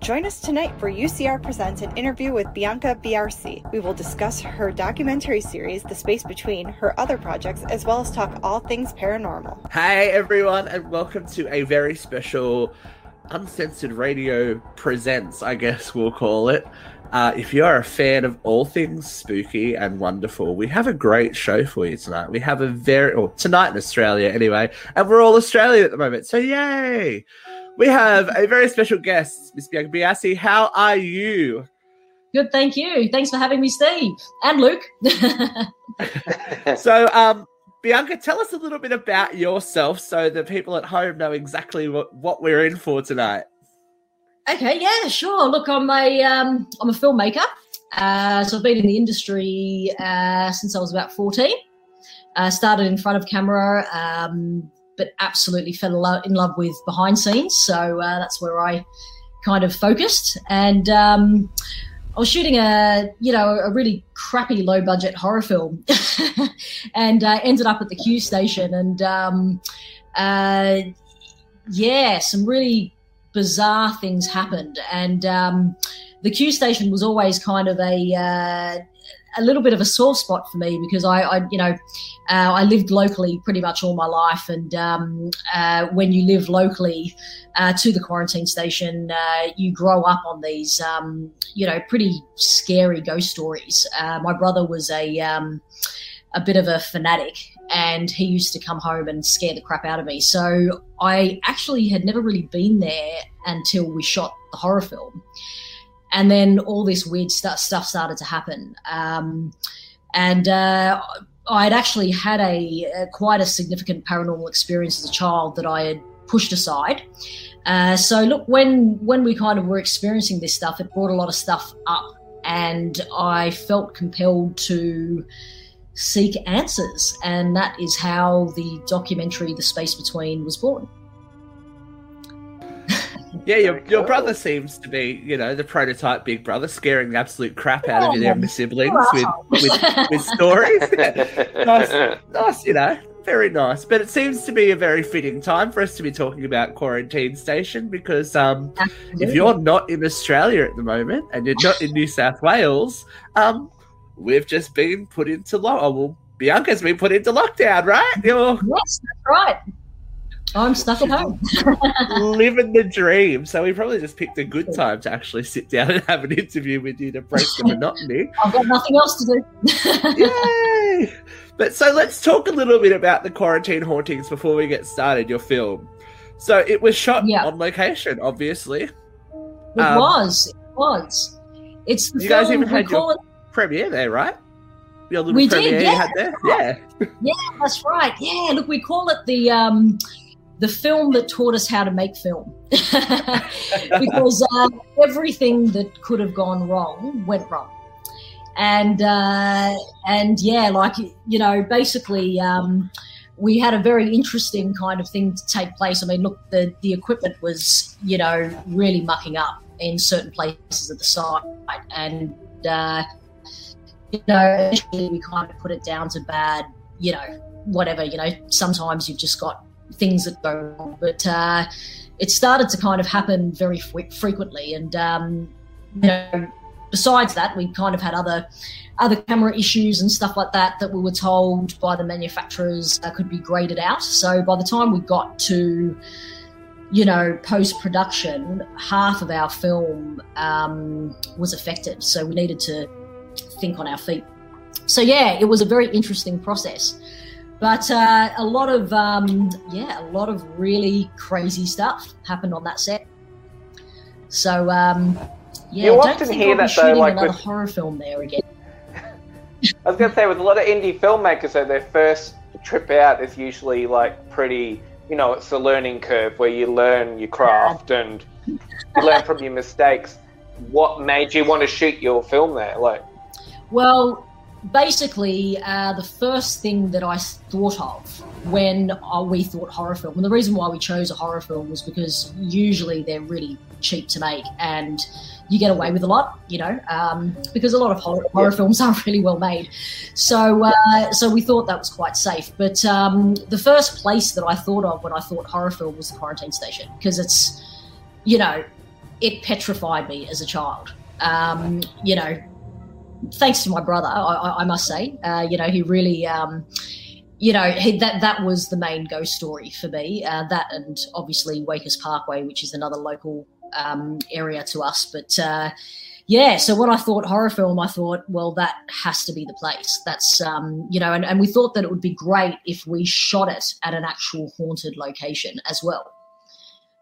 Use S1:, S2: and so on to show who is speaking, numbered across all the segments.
S1: Join us tonight for UCR Presents an interview with Bianca Biasi. We will discuss her documentary series, The Space Between, her other projects, as well as talk all things paranormal.
S2: Hey everyone, and welcome to a very special Uncensored Radio Presents, I guess we'll call it. Uh, if you are a fan of all things spooky and wonderful, we have a great show for you tonight. We have a very, or tonight in Australia anyway, and we're all Australian at the moment, so yay! We have a very special guest, Miss Bianca Biasi. How are you?
S3: Good, thank you. Thanks for having me, Steve and Luke.
S2: so, um, Bianca, tell us a little bit about yourself so the people at home know exactly what, what we're in for tonight.
S3: Okay, yeah, sure. Look, I'm a um, I'm a filmmaker. Uh, so I've been in the industry uh, since I was about 14. Uh, started in front of camera, um, but absolutely fell in love with behind scenes. So uh, that's where I kind of focused. And um, I was shooting a, you know, a really crappy low budget horror film, and uh, ended up at the Q station. And um, uh, yeah, some really bizarre things happened. And um, the Q station was always kind of a uh, a little bit of a sore spot for me because I, I you know, uh, I lived locally pretty much all my life, and um, uh, when you live locally uh, to the quarantine station, uh, you grow up on these, um, you know, pretty scary ghost stories. Uh, my brother was a um, a bit of a fanatic, and he used to come home and scare the crap out of me. So I actually had never really been there until we shot the horror film and then all this weird stuff stuff started to happen. Um, and uh, I'd actually had a, a, quite a significant paranormal experience as a child that I had pushed aside. Uh, so look, when when we kind of were experiencing this stuff, it brought a lot of stuff up, and I felt compelled to seek answers, and that is how the documentary "The Space Between" was born.
S2: Yeah, your, your brother seems to be, you know, the prototype big brother, scaring the absolute crap out of your and the siblings with, with, with stories. nice, nice, you know, very nice. But it seems to be a very fitting time for us to be talking about Quarantine Station because um, if you're not in Australia at the moment and you're not in New South Wales, um, we've just been put into lockdown. Oh, well, Bianca's been put into lockdown, right?
S3: You're... Yes, that's right. I'm stuck at home.
S2: living the dream. So we probably just picked a good time to actually sit down and have an interview with you to break the monotony.
S3: I've got nothing else to do.
S2: Yay! But so let's talk a little bit about the quarantine hauntings before we get started. Your film. So it was shot yeah. on location, obviously. It
S3: um, was. It was. It's
S2: you guys even had your it... premiere there, right? Your little we premiere did, yeah. you had there. Yeah.
S3: Yeah, that's right. Yeah. Look, we call it the um the film that taught us how to make film. because uh, everything that could have gone wrong went wrong. And uh, and yeah, like you know, basically, um, we had a very interesting kind of thing to take place. I mean, look, the the equipment was you know really mucking up in certain places of the site, and uh, you know, we kind of put it down to bad, you know, whatever. You know, sometimes you've just got things that go wrong. But uh, it started to kind of happen very f- frequently, and um, you know, besides that, we kind of had other other camera issues and stuff like that that we were told by the manufacturers uh, could be graded out. So by the time we got to you know, post production, half of our film um, was affected. So we needed to think on our feet. So, yeah, it was a very interesting process. But uh, a lot of um, yeah, a lot of really crazy stuff happened on that set. So um, yeah,
S4: you often hear that though, like
S3: another with... horror film there again.
S4: I was going to say, with a lot of indie filmmakers, though, their first trip out is usually like pretty, you know, it's a learning curve where you learn your craft and you learn from your mistakes. What made you want to shoot your film there? Like,
S3: well, basically, uh, the first thing that I thought of when uh, we thought horror film, and the reason why we chose a horror film was because usually they're really cheap to make and you get away with a lot, you know, um, because a lot of horror, horror films aren't really well made. So, uh, so we thought that was quite safe. But um, the first place that I thought of when I thought horror film was the quarantine station because it's, you know, it petrified me as a child. Um, you know, thanks to my brother, I, I must say. Uh, you know, he really, um, you know, he, that that was the main ghost story for me. Uh, that and obviously Wakehurst Parkway, which is another local um, area to us. But uh, yeah, so when I thought horror film, I thought, well, that has to be the place. That's um, you know, and, and we thought that it would be great if we shot it at an actual haunted location as well.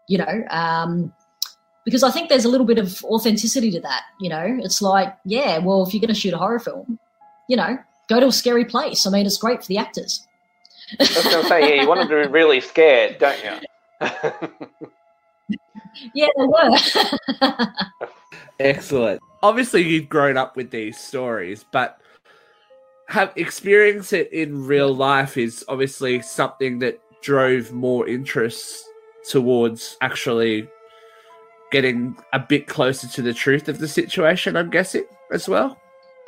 S3: You know, um, because I think there's a little bit of authenticity to that. You know, it's like, yeah, well, if you're going to shoot a horror film, you know, go to a scary place. I mean, it's great for the actors.
S4: I was going to say, yeah, you want them to be really scared, don't you?
S3: yeah, they were.
S2: Excellent. Obviously, you've grown up with these stories, but have experience it in real life is obviously something that drove more interest towards actually getting a bit closer to the truth of the situation, I'm guessing, as well.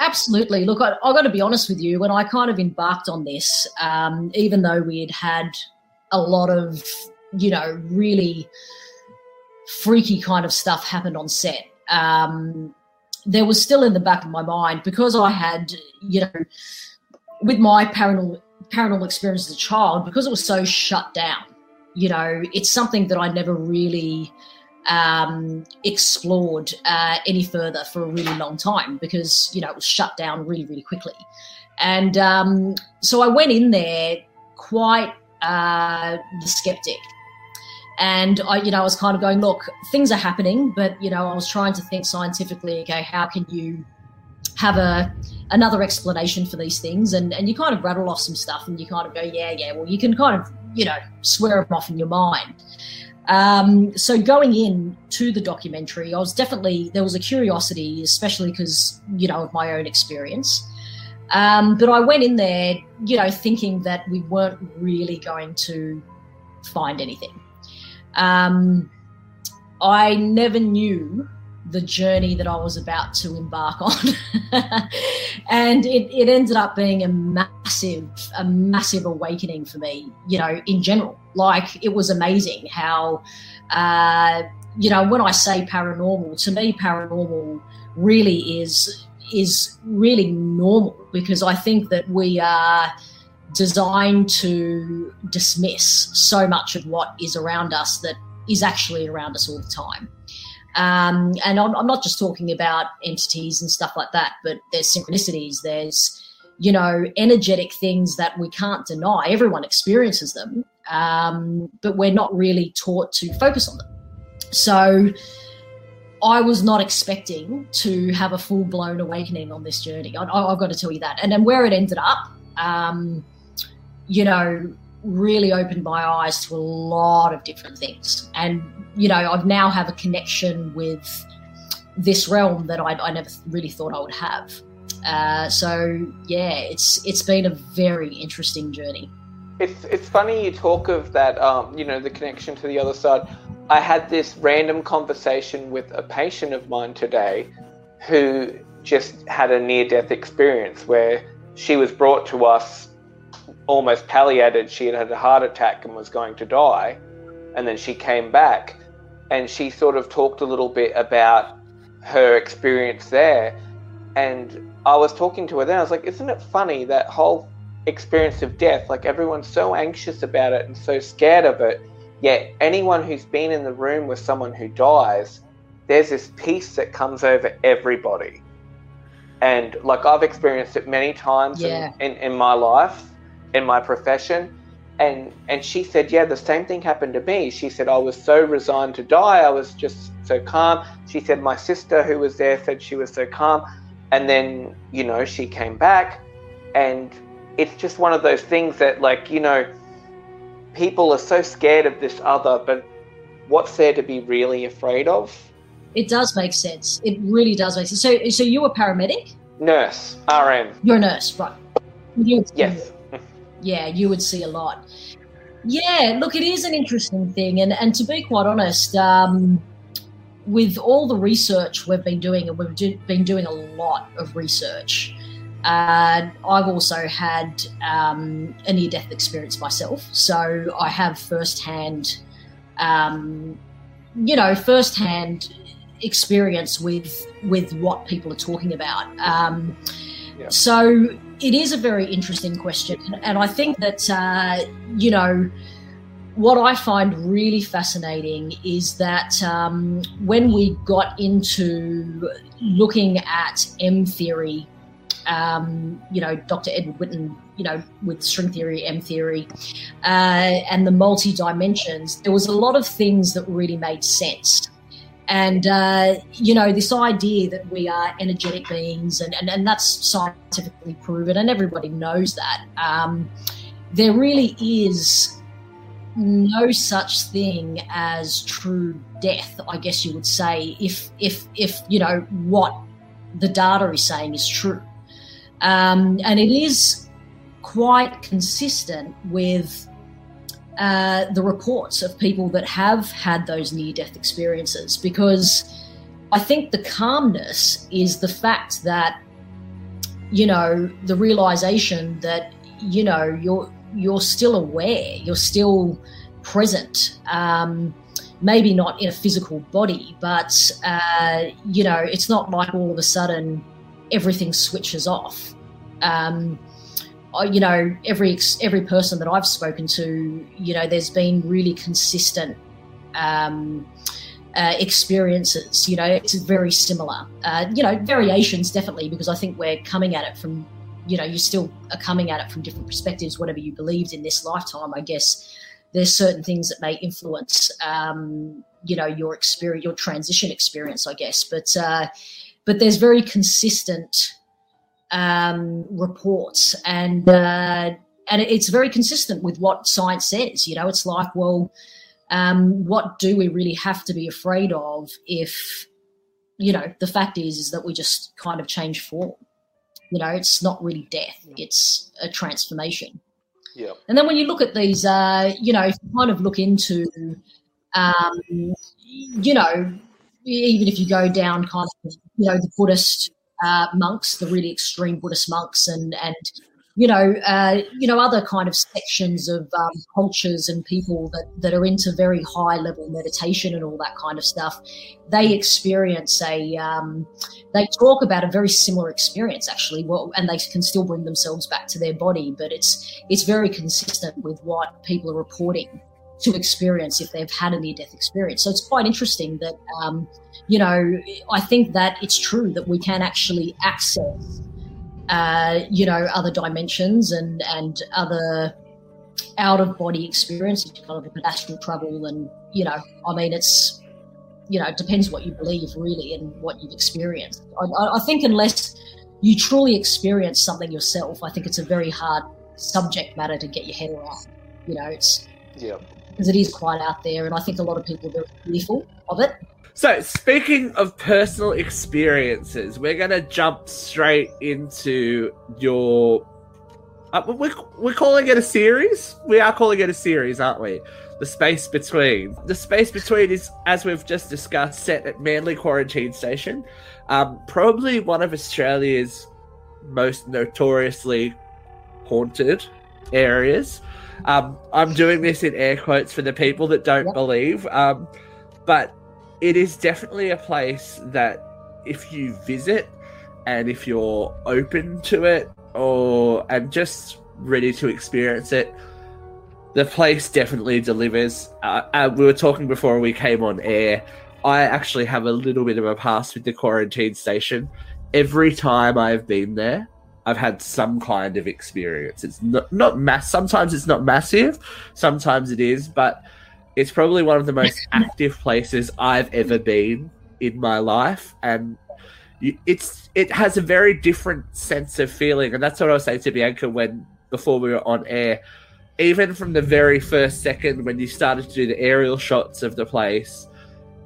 S3: Absolutely. Look, I, have got to be honest with you. When I kind of embarked on this, um, even though we had had a lot of, you know, really freaky kind of stuff happened on set, um, there was still in the back of my mind because I had, you know, with my paranormal paranormal experience as a child, because it was so shut down. You know, it's something that I never really um, explored uh, any further for a really long time because you know it was shut down really really quickly, and um, so I went in there quite uh, the skeptic, and I you know I was kind of going look things are happening, but you know I was trying to think scientifically. Okay, how can you have a another explanation for these things? And and you kind of rattle off some stuff and you kind of go yeah yeah well you can kind of you know swear them off in your mind um, so going in to the documentary, I was definitely there was a curiosity, especially because you know of my own experience. Um, but I went in there, you know, thinking that we weren't really going to find anything. Um, I never knew the journey that I was about to embark on. and it, it ended up being a massive, a massive awakening for me, you know, in general. Like it was amazing how, uh, you know, when I say paranormal, to me, paranormal really is is really normal because I think that we are designed to dismiss so much of what is around us that is actually around us all the time. Um, and I'm, I'm, not just talking about entities and stuff like that, but there's synchronicities, there's, you know, energetic things that we can't deny. Everyone experiences them, um, but we're not really taught to focus on them. So I was not expecting to have a full blown awakening on this journey. I, have got to tell you that. And then where it ended up, um, you know, really opened my eyes to a lot of different things. And, you know, I've now have a connection with this realm that I, I never really thought I would have. Uh, so yeah, it's it's been a very interesting journey.
S4: It's it's funny you talk of that, um, you know, the connection to the other side. I had this random conversation with a patient of mine today, who just had a near death experience where she was brought to us almost palliated. She had had a heart attack and was going to die. And then she came back and she sort of talked a little bit about her experience there. And I was talking to her then, I was like, isn't it funny that whole experience of death? Like everyone's so anxious about it and so scared of it. Yet anyone who's been in the room with someone who dies, there's this peace that comes over everybody. And like I've experienced it many times yeah. in, in, in my life in my profession and and she said yeah the same thing happened to me. She said i was so resigned to die. I was just so calm. She said my sister who was there said she was so calm. And then you know she came back. And it's just one of those things that like you know people are so scared of this other but what's there to be really afraid of?
S3: It does make sense. It really does make sense. So so you a paramedic?
S4: Nurse rn
S3: you're a nurse right.
S4: Yes
S3: yeah, you would see a lot. Yeah, look, it is an interesting thing, and and to be quite honest, um, with all the research we've been doing, and we've do, been doing a lot of research. Uh, I've also had um, a near death experience myself, so I have firsthand, um, you know, firsthand experience with with what people are talking about. Um, yeah. So it is a very interesting question, and I think that uh, you know what I find really fascinating is that um, when we got into looking at M theory, um, you know, Dr. Edward Witten, you know, with string theory, M theory, uh, and the multi dimensions, there was a lot of things that really made sense. And, uh, you know, this idea that we are energetic beings, and, and, and that's scientifically proven, and everybody knows that. Um, there really is no such thing as true death, I guess you would say, if if if you know what the data is saying is true, um, and it is quite consistent with uh, the reports of people that have had those near-death experiences, because I think the calmness is the fact that you know the realization that you know you're you're still aware, you're still present. Um, maybe not in a physical body, but uh, you know, it's not like all of a sudden everything switches off. Um, you know, every every person that I've spoken to, you know, there's been really consistent um, uh, experiences. You know, it's very similar. Uh, you know, variations definitely because I think we're coming at it from you know, you still are coming at it from different perspectives, whatever you believed in this lifetime, I guess there's certain things that may influence, um, you know, your experience, your transition experience, I guess. But, uh, but there's very consistent um, reports and, uh, and it's very consistent with what science says. You know, it's like, well, um, what do we really have to be afraid of if, you know, the fact is, is that we just kind of change form. You know, it's not really death; it's a transformation.
S4: Yeah.
S3: And then when you look at these, uh, you know, kind of look into, um, you know, even if you go down kind of, you know, the Buddhist uh, monks, the really extreme Buddhist monks, and and you know, uh, you know, other kind of sections of um, cultures and people that, that are into very high level meditation and all that kind of stuff, they experience a, um, they talk about a very similar experience actually, well, and they can still bring themselves back to their body, but it's it's very consistent with what people are reporting to experience if they've had a near death experience. So it's quite interesting that, um, you know, I think that it's true that we can actually access uh, you know, other dimensions and and other out of body experiences, kind of astral travel, and you know, I mean, it's you know, it depends what you believe really and what you've experienced. I, I think unless you truly experience something yourself, I think it's a very hard subject matter to get your head around. You know, it's
S4: yeah,
S3: because it is quite out there, and I think a lot of people are fearful of it.
S2: So, speaking of personal experiences, we're going to jump straight into your. Uh, we're, we're calling it a series. We are calling it a series, aren't we? The Space Between. The Space Between is, as we've just discussed, set at Manly Quarantine Station. Um, probably one of Australia's most notoriously haunted areas. Um, I'm doing this in air quotes for the people that don't yep. believe. Um, but it is definitely a place that if you visit and if you're open to it or and just ready to experience it, the place definitely delivers. Uh, uh, we were talking before we came on air. I actually have a little bit of a past with the quarantine station. Every time I've been there, I've had some kind of experience. It's not not mass. Sometimes it's not massive. Sometimes it is, but it's probably one of the most active places I've ever been in my life, and it's it has a very different sense of feeling, and that's what I was saying to Bianca when before we were on air. Even from the very first second when you started to do the aerial shots of the place,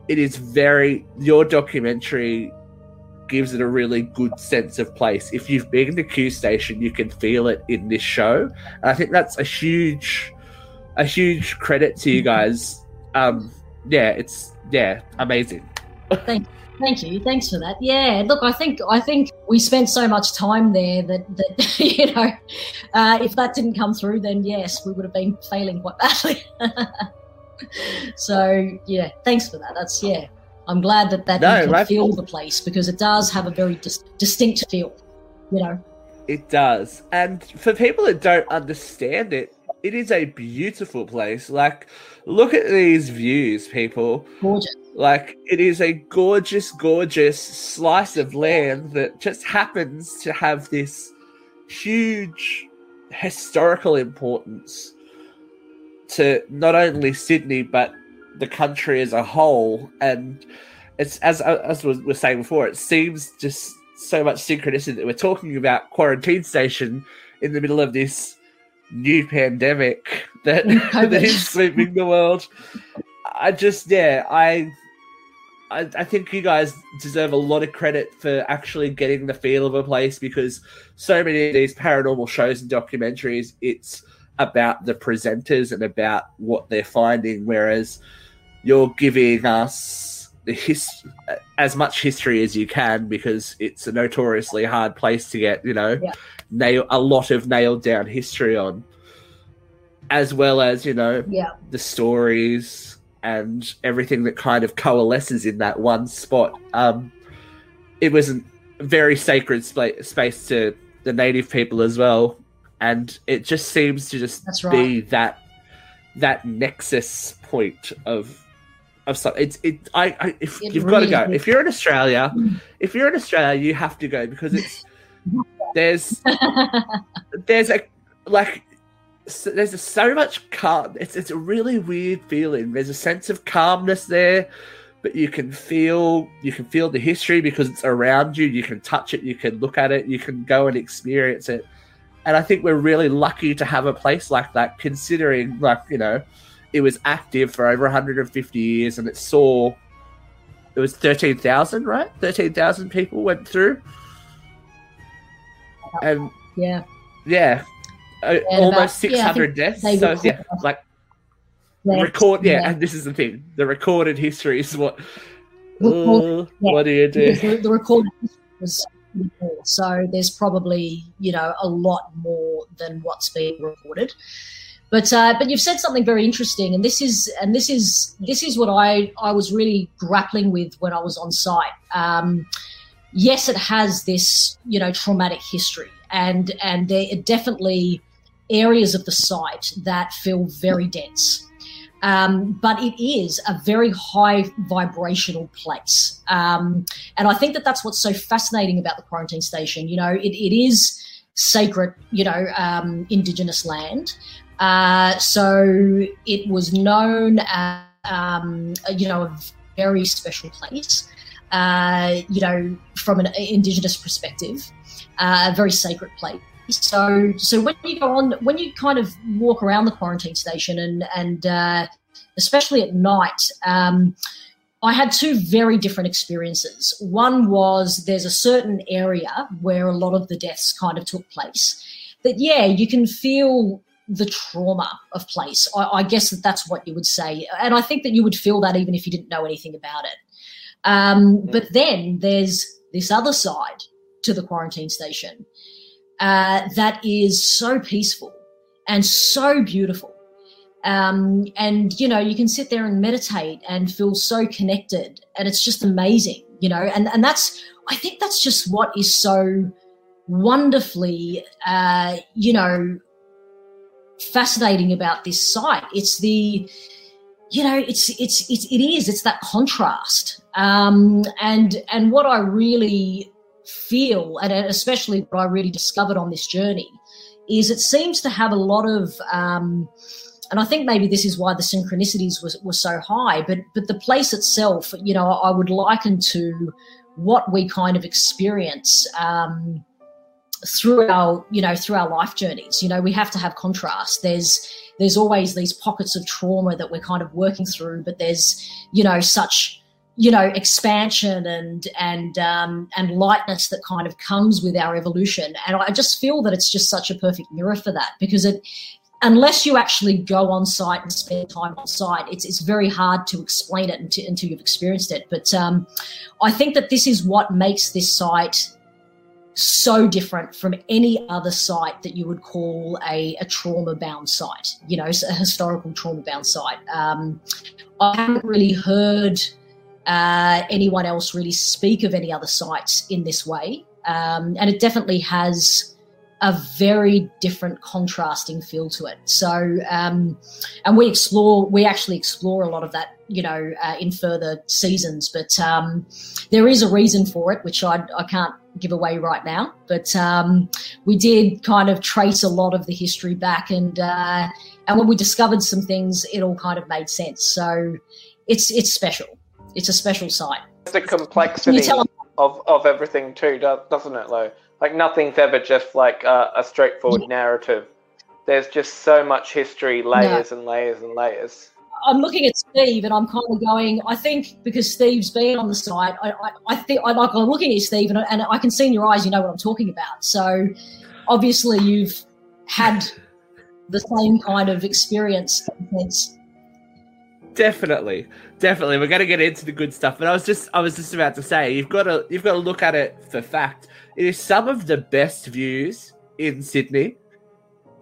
S2: it is very your documentary gives it a really good sense of place. If you've been to Q Station, you can feel it in this show. And I think that's a huge a huge credit to you guys. Um, yeah, it's yeah, amazing.
S3: Thank, thank you. Thanks for that. Yeah, look, I think I think we spent so much time there that that you know, uh, if that didn't come through, then yes, we would have been failing quite badly. so yeah, thanks for that. That's yeah. I'm glad that that no, you can feel the place because it does have a very dis- distinct feel. You know,
S2: it does, and for people that don't understand it, it is a beautiful place. Like, look at these views, people.
S3: Gorgeous.
S2: Like, it is a gorgeous, gorgeous slice of land that just happens to have this huge historical importance to not only Sydney but the country as a whole. And it's as as we were saying before, it seems just so much synchronicity that we're talking about quarantine station in the middle of this new pandemic that that is sweeping the world. I just yeah, I, I I think you guys deserve a lot of credit for actually getting the feel of a place because so many of these paranormal shows and documentaries, it's about the presenters and about what they're finding, whereas you're giving us the his as much history as you can because it's a notoriously hard place to get you know yeah. nail a lot of nailed down history on as well as you know
S3: yeah.
S2: the stories and everything that kind of coalesces in that one spot um it was a very sacred sp- space to the native people as well and it just seems to just right. be that that nexus point of of something. It's it. I. I if it you've really got to go. If you're in Australia, mm. if you're in Australia, you have to go because it's there's there's a like so there's a, so much calm. It's it's a really weird feeling. There's a sense of calmness there, but you can feel you can feel the history because it's around you. You can touch it. You can look at it. You can go and experience it. And I think we're really lucky to have a place like that, considering like you know it was active for over 150 years and it saw it was 13,000, right? 13,000 people went through. And
S3: yeah.
S2: Yeah. Uh, almost about, 600 yeah, deaths. So yeah, like record yeah, yeah, and this is the thing. The recorded history is what Record, uh, what do you do?
S3: The, the recorded was so there's probably, you know, a lot more than what's being recorded. But uh, but you've said something very interesting, and this is and this is this is what I I was really grappling with when I was on site. Um, yes, it has this you know traumatic history, and and there are definitely areas of the site that feel very dense. Um, but it is a very high vibrational place. Um, and I think that that's what's so fascinating about the quarantine station. You know, it, it is sacred, you know, um, indigenous land, uh, so it was known as, um, you know, a very special place, uh, you know, from an indigenous perspective, uh, a very sacred place. So, so when you go on, when you kind of walk around the quarantine station, and and uh, especially at night, um, I had two very different experiences. One was there's a certain area where a lot of the deaths kind of took place. That yeah, you can feel the trauma of place. I, I, guess that that's what you would say, and I think that you would feel that even if you didn't know anything about it. Um, but then there's this other side to the quarantine station uh, that is so peaceful and so beautiful. Um, and you know, you can sit there and meditate and feel so connected, and it's just amazing, you know. And and that's I think that's just what is so wonderfully, uh, you know, fascinating about this site. It's the you know it's it's, it's it is it's that contrast um, and and what i really feel and especially what i really discovered on this journey is it seems to have a lot of um, and i think maybe this is why the synchronicities was, were so high but but the place itself you know i would liken to what we kind of experience um, through our you know through our life journeys. You know we have to have contrast. There's there's always these pockets of trauma that we're kind of working through but there's you know such you know expansion and and um, and lightness that kind of comes with our evolution. And i just feel that it's just such a perfect mirror for that because it unless you actually go on site and spend time on site, it's, it's very hard to explain it until, until you've experienced it. But um, I think that this is what makes this site so different from any other site that you would call a, a trauma bound site, you know, a historical trauma bound site. Um, I haven't really heard uh, anyone else really speak of any other sites in this way. Um, and it definitely has a very different contrasting feel to it. So, um, and we explore, we actually explore a lot of that, you know, uh, in further seasons. But um, there is a reason for it, which I, I can't give away right now. But um, we did kind of trace a lot of the history back, and uh, and when we discovered some things, it all kind of made sense. So, it's it's special. It's a special site.
S4: It's The complexity of of everything too, doesn't it, though? Like nothing's ever just like a, a straightforward yeah. narrative. There's just so much history, layers no. and layers and layers.
S3: I'm looking at Steve and I'm kind of going. I think because Steve's been on the site, I, I, I think I like. I'm looking at Steve and, and I can see in your eyes, you know what I'm talking about. So obviously you've had the same kind of experience.
S2: Definitely, definitely. We're going to get into the good stuff, but I was just, I was just about to say, you've got to, you've got to look at it for fact. It is some of the best views in Sydney,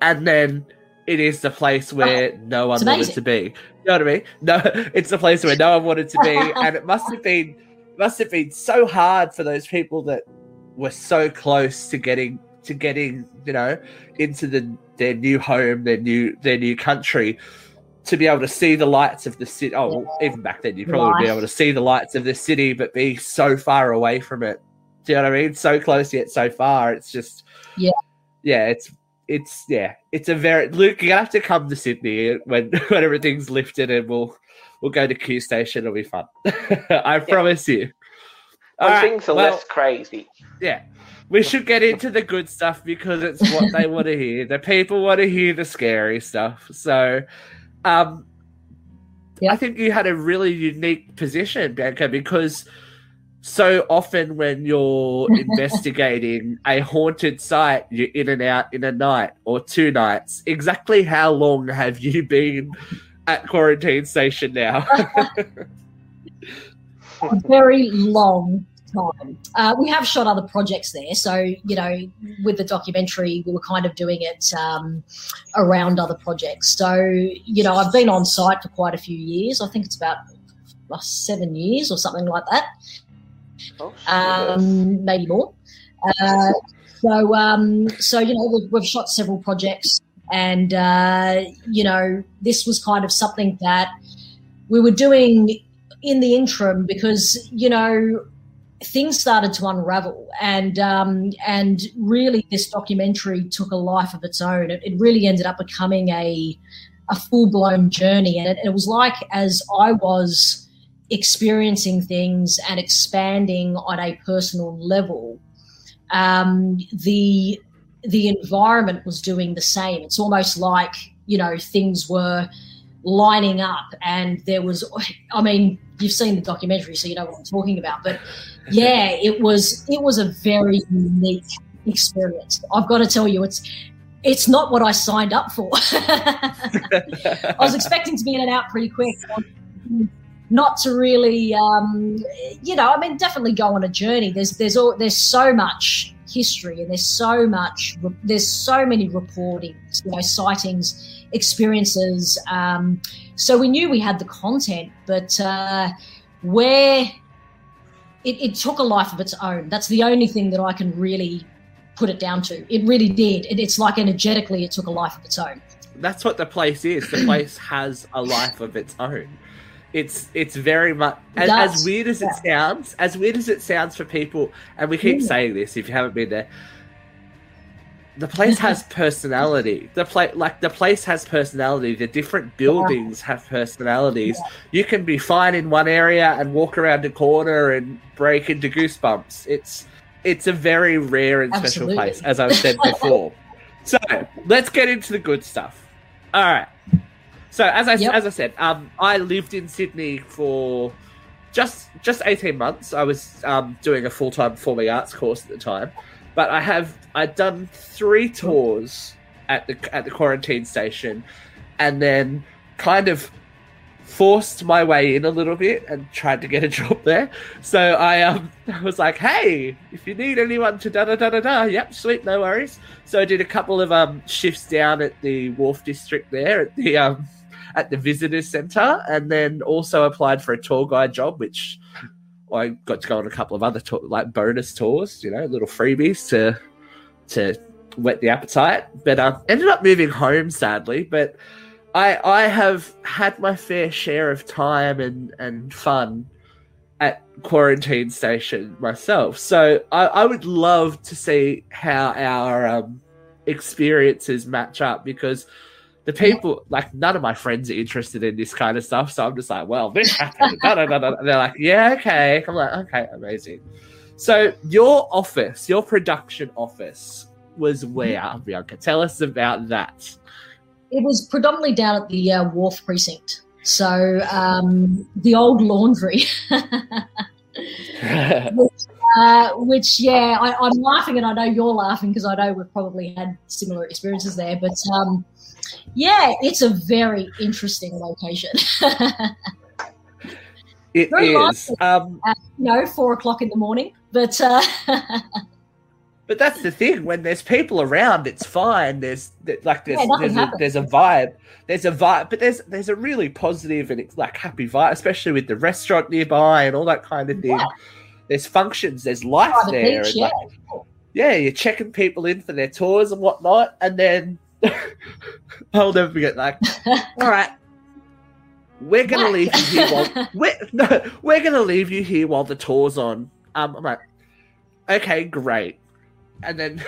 S2: and then it is the place where oh, no one wanted to be. You know what I mean? No, it's the place where no one wanted to be, and it must have been, must have been so hard for those people that were so close to getting to getting, you know, into the their new home, their new their new country to be able to see the lights of the city. Oh, well, even back then, you'd probably Life. be able to see the lights of the city, but be so far away from it. Do you know what I mean? So close yet so far. It's just,
S3: yeah,
S2: yeah. It's it's yeah. It's a very Luke. You have to come to Sydney when when everything's lifted, and we'll we'll go to Q Station. It'll be fun. I yeah. promise you.
S4: When right, things are well, less crazy.
S2: Yeah. We should get into the good stuff because it's what they want to hear. The people want to hear the scary stuff. So, um, I think you had a really unique position, Bianca, because so often when you're investigating a haunted site, you're in and out in a night or two nights. Exactly how long have you been at quarantine station now?
S3: a very long time. Uh, we have shot other projects there, so you know, with the documentary, we were kind of doing it um, around other projects. So you know, I've been on site for quite a few years. I think it's about seven years or something like that. Oh, um, maybe more. Uh, so, um, so you know, we've, we've, shot several projects, and uh, you know, this was kind of something that we were doing in the interim because you know things started to unravel and um, and really this documentary took a life of its own it, it really ended up becoming a a full-blown journey and it, it, was like as i was experiencing things and expanding on a personal level um, the the environment was doing the same it's almost like you know things were lining up and there was i mean you've seen the documentary so you know what i'm talking about but yeah, it was it was a very unique experience. I've got to tell you, it's it's not what I signed up for. I was expecting to be in and out pretty quick, not to really, um, you know, I mean, definitely go on a journey. There's there's all, there's so much history and there's so much there's so many reportings, you know, sightings, experiences. Um, so we knew we had the content, but uh, where it, it took a life of its own. That's the only thing that I can really put it down to. It really did. It, it's like energetically, it took a life of its own.
S2: That's what the place is. The place has a life of its own. It's it's very much as, as weird as yeah. it sounds. As weird as it sounds for people, and we keep yeah. saying this if you haven't been there the place has personality. The place, like the place has personality. The different buildings have personalities. You can be fine in one area and walk around a corner and break into goosebumps. It's it's a very rare and Absolutely. special place, as I've said before. so let's get into the good stuff. All right. So as I yep. as I said, um, I lived in Sydney for just just eighteen months. I was um, doing a full time performing arts course at the time. But I have I've done three tours at the at the quarantine station, and then kind of forced my way in a little bit and tried to get a job there. So I um I was like, hey, if you need anyone to da da da da da, yep, sweet, no worries. So I did a couple of um shifts down at the Wharf District there at the um at the visitors center, and then also applied for a tour guide job, which I got to go on a couple of other like bonus tours, you know, little freebies to to whet the appetite. But um, ended up moving home sadly. But I I have had my fair share of time and and fun at quarantine station myself. So I, I would love to see how our um, experiences match up because the people like none of my friends are interested in this kind of stuff. So I'm just like, well, this happened. da, da, da. They're like, yeah, okay. I'm like, okay, amazing. So your office, your production office, was where Bianca? Tell us about that.
S3: It was predominantly down at the uh, Wharf Precinct. So um, the old laundry. which, uh, which, yeah, I, am laughing and I know you're laughing because I know we've probably had similar experiences there. But um, yeah, it's a very interesting location.
S2: it very is.
S3: Um, at, you know, four o'clock in the morning. But uh,
S2: But that's the thing. When there's people around, it's fine. There's like there's yeah, there's, a, there's a vibe. There's a vibe, but there's there's a really positive and like happy vibe, especially with the restaurant nearby and all that kind of thing. Yeah. There's functions. There's life oh, the there. Beach, yeah. Like, yeah, you're checking people in for their tours and whatnot, and then I'll never forget. that. all right, we're gonna leave you here while we're no, we're gonna leave you here while the tour's on. Um, I'm like, okay, great and then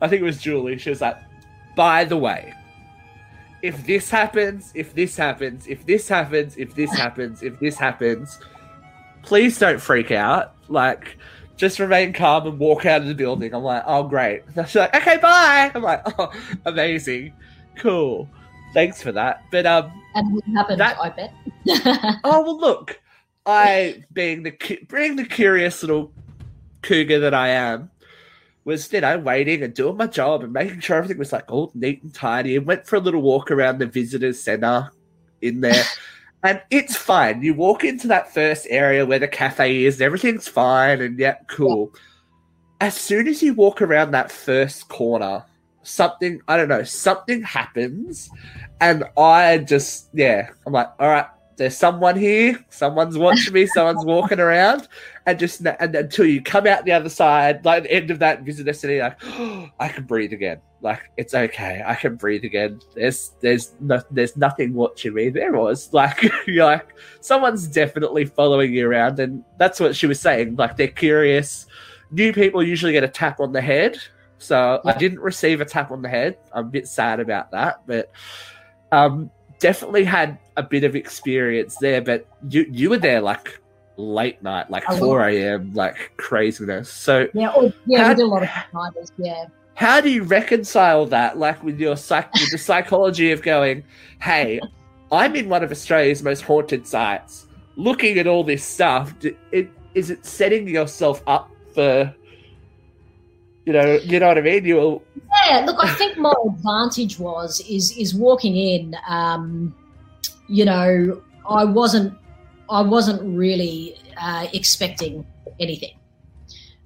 S2: I think it was Julie. She was like, "By the way, if this happens, if this happens, if this happens, if this happens, if this happens, please don't freak out. Like, just remain calm and walk out of the building." I'm like, "Oh, great." She's like, "Okay, bye." I'm like, "Oh, amazing, cool, thanks for that." But um,
S3: and what happened? That, I bet.
S2: oh well, look, I being the being the curious little cougar that I am was, you know, waiting and doing my job and making sure everything was like all neat and tidy. And went for a little walk around the visitors center in there. And it's fine. You walk into that first area where the cafe is, everything's fine and yeah, cool. Yeah. As soon as you walk around that first corner, something I don't know, something happens, and I just yeah, I'm like, all right, there's someone here, someone's watching me, someone's walking around, and just and until you come out the other side, like the end of that visitor city, like oh, I can breathe again. Like it's okay, I can breathe again. There's there's no, there's nothing watching me. There was like you're like someone's definitely following you around, and that's what she was saying. Like they're curious. New people usually get a tap on the head, so yeah. I didn't receive a tap on the head. I'm a bit sad about that, but um, definitely had a bit of experience there, but you you were there like late night, like oh, four a.m., like craziness. So
S3: yeah, or, yeah, how, we did a lot of timers, yeah.
S2: How do you reconcile that, like with your psych, with the psychology of going, "Hey, I'm in one of Australia's most haunted sites, looking at all this stuff. It, is it setting yourself up for you know, you know what I mean? You will.
S3: Yeah, look, I think my advantage was is is walking in. Um, you know, I wasn't I wasn't really uh, expecting anything.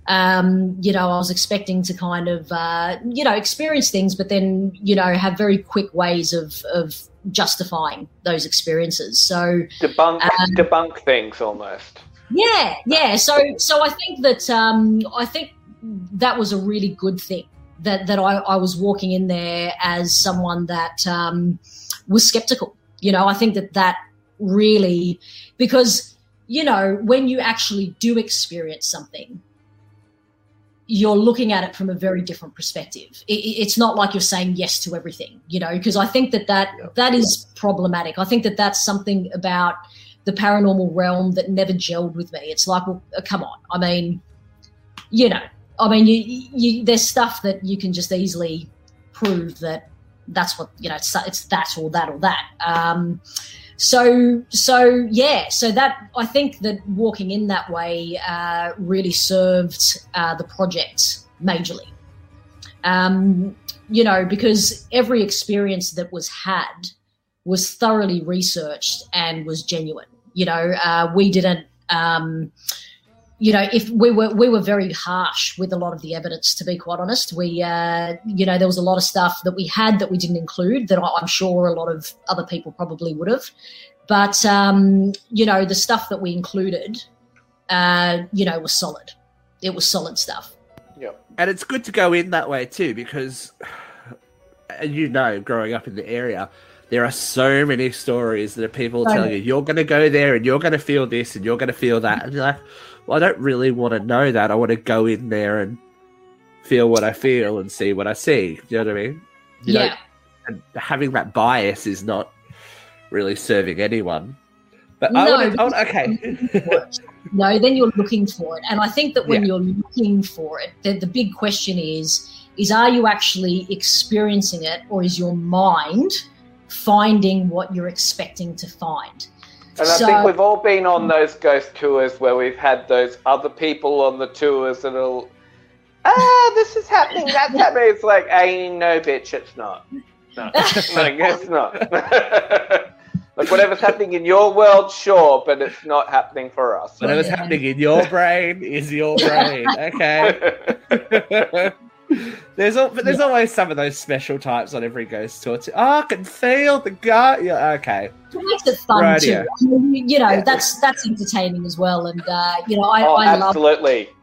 S3: Um, you know, I was expecting to kind of, uh, you know, experience things, but then, you know, have very quick ways of, of justifying those experiences. So
S4: debunk, um, debunk things almost.
S3: Yeah, yeah. So, so I think that um, I think that was a really good thing that that I, I was walking in there as someone that um, was skeptical. You know, I think that that really because you know when you actually do experience something you're looking at it from a very different perspective. It, it's not like you're saying yes to everything you know because i think that that that is problematic. I think that that's something about the paranormal realm that never gelled with me. It's like well uh, come on. I mean you know I mean, you, you, there's stuff that you can just easily prove that that's what you know. It's, it's that or that or that. Um, so so yeah. So that I think that walking in that way uh, really served uh, the project majorly. Um, you know, because every experience that was had was thoroughly researched and was genuine. You know, uh, we didn't. Um, you know, if we were we were very harsh with a lot of the evidence, to be quite honest, we uh, you know there was a lot of stuff that we had that we didn't include that I'm sure a lot of other people probably would have, but um, you know the stuff that we included, uh, you know, was solid. It was solid stuff.
S4: Yeah,
S2: and it's good to go in that way too because, and you know, growing up in the area, there are so many stories that people telling you you're going to go there and you're going to feel this and you're going to feel that, and you're like well, I don't really want to know that. I want to go in there and feel what I feel and see what I see. You know what I mean? You
S3: yeah.
S2: and having that bias is not really serving anyone. But oh,
S3: no,
S2: I I would, okay.
S3: Oh, no, then you're looking for it, and I think that when yeah. you're looking for it, the, the big question is: is are you actually experiencing it, or is your mind finding what you're expecting to find?
S4: And I think we've all been on those ghost tours where we've had those other people on the tours and are, ah, this is happening, that's happening. It's like, hey, no, bitch, it's not. No, I guess not. like whatever's happening in your world, sure, but it's not happening for us.
S2: Whatever's yeah. happening in your brain is your brain. Okay. There's al- but there's yeah. always some of those special types on every ghost tour. Too. Oh, I can feel the gut. Yeah, okay.
S3: It makes it fun Radio. too. I mean, you know, yeah. that's that's entertaining as well. And uh, you know, I,
S4: oh,
S3: I
S4: absolutely.
S3: love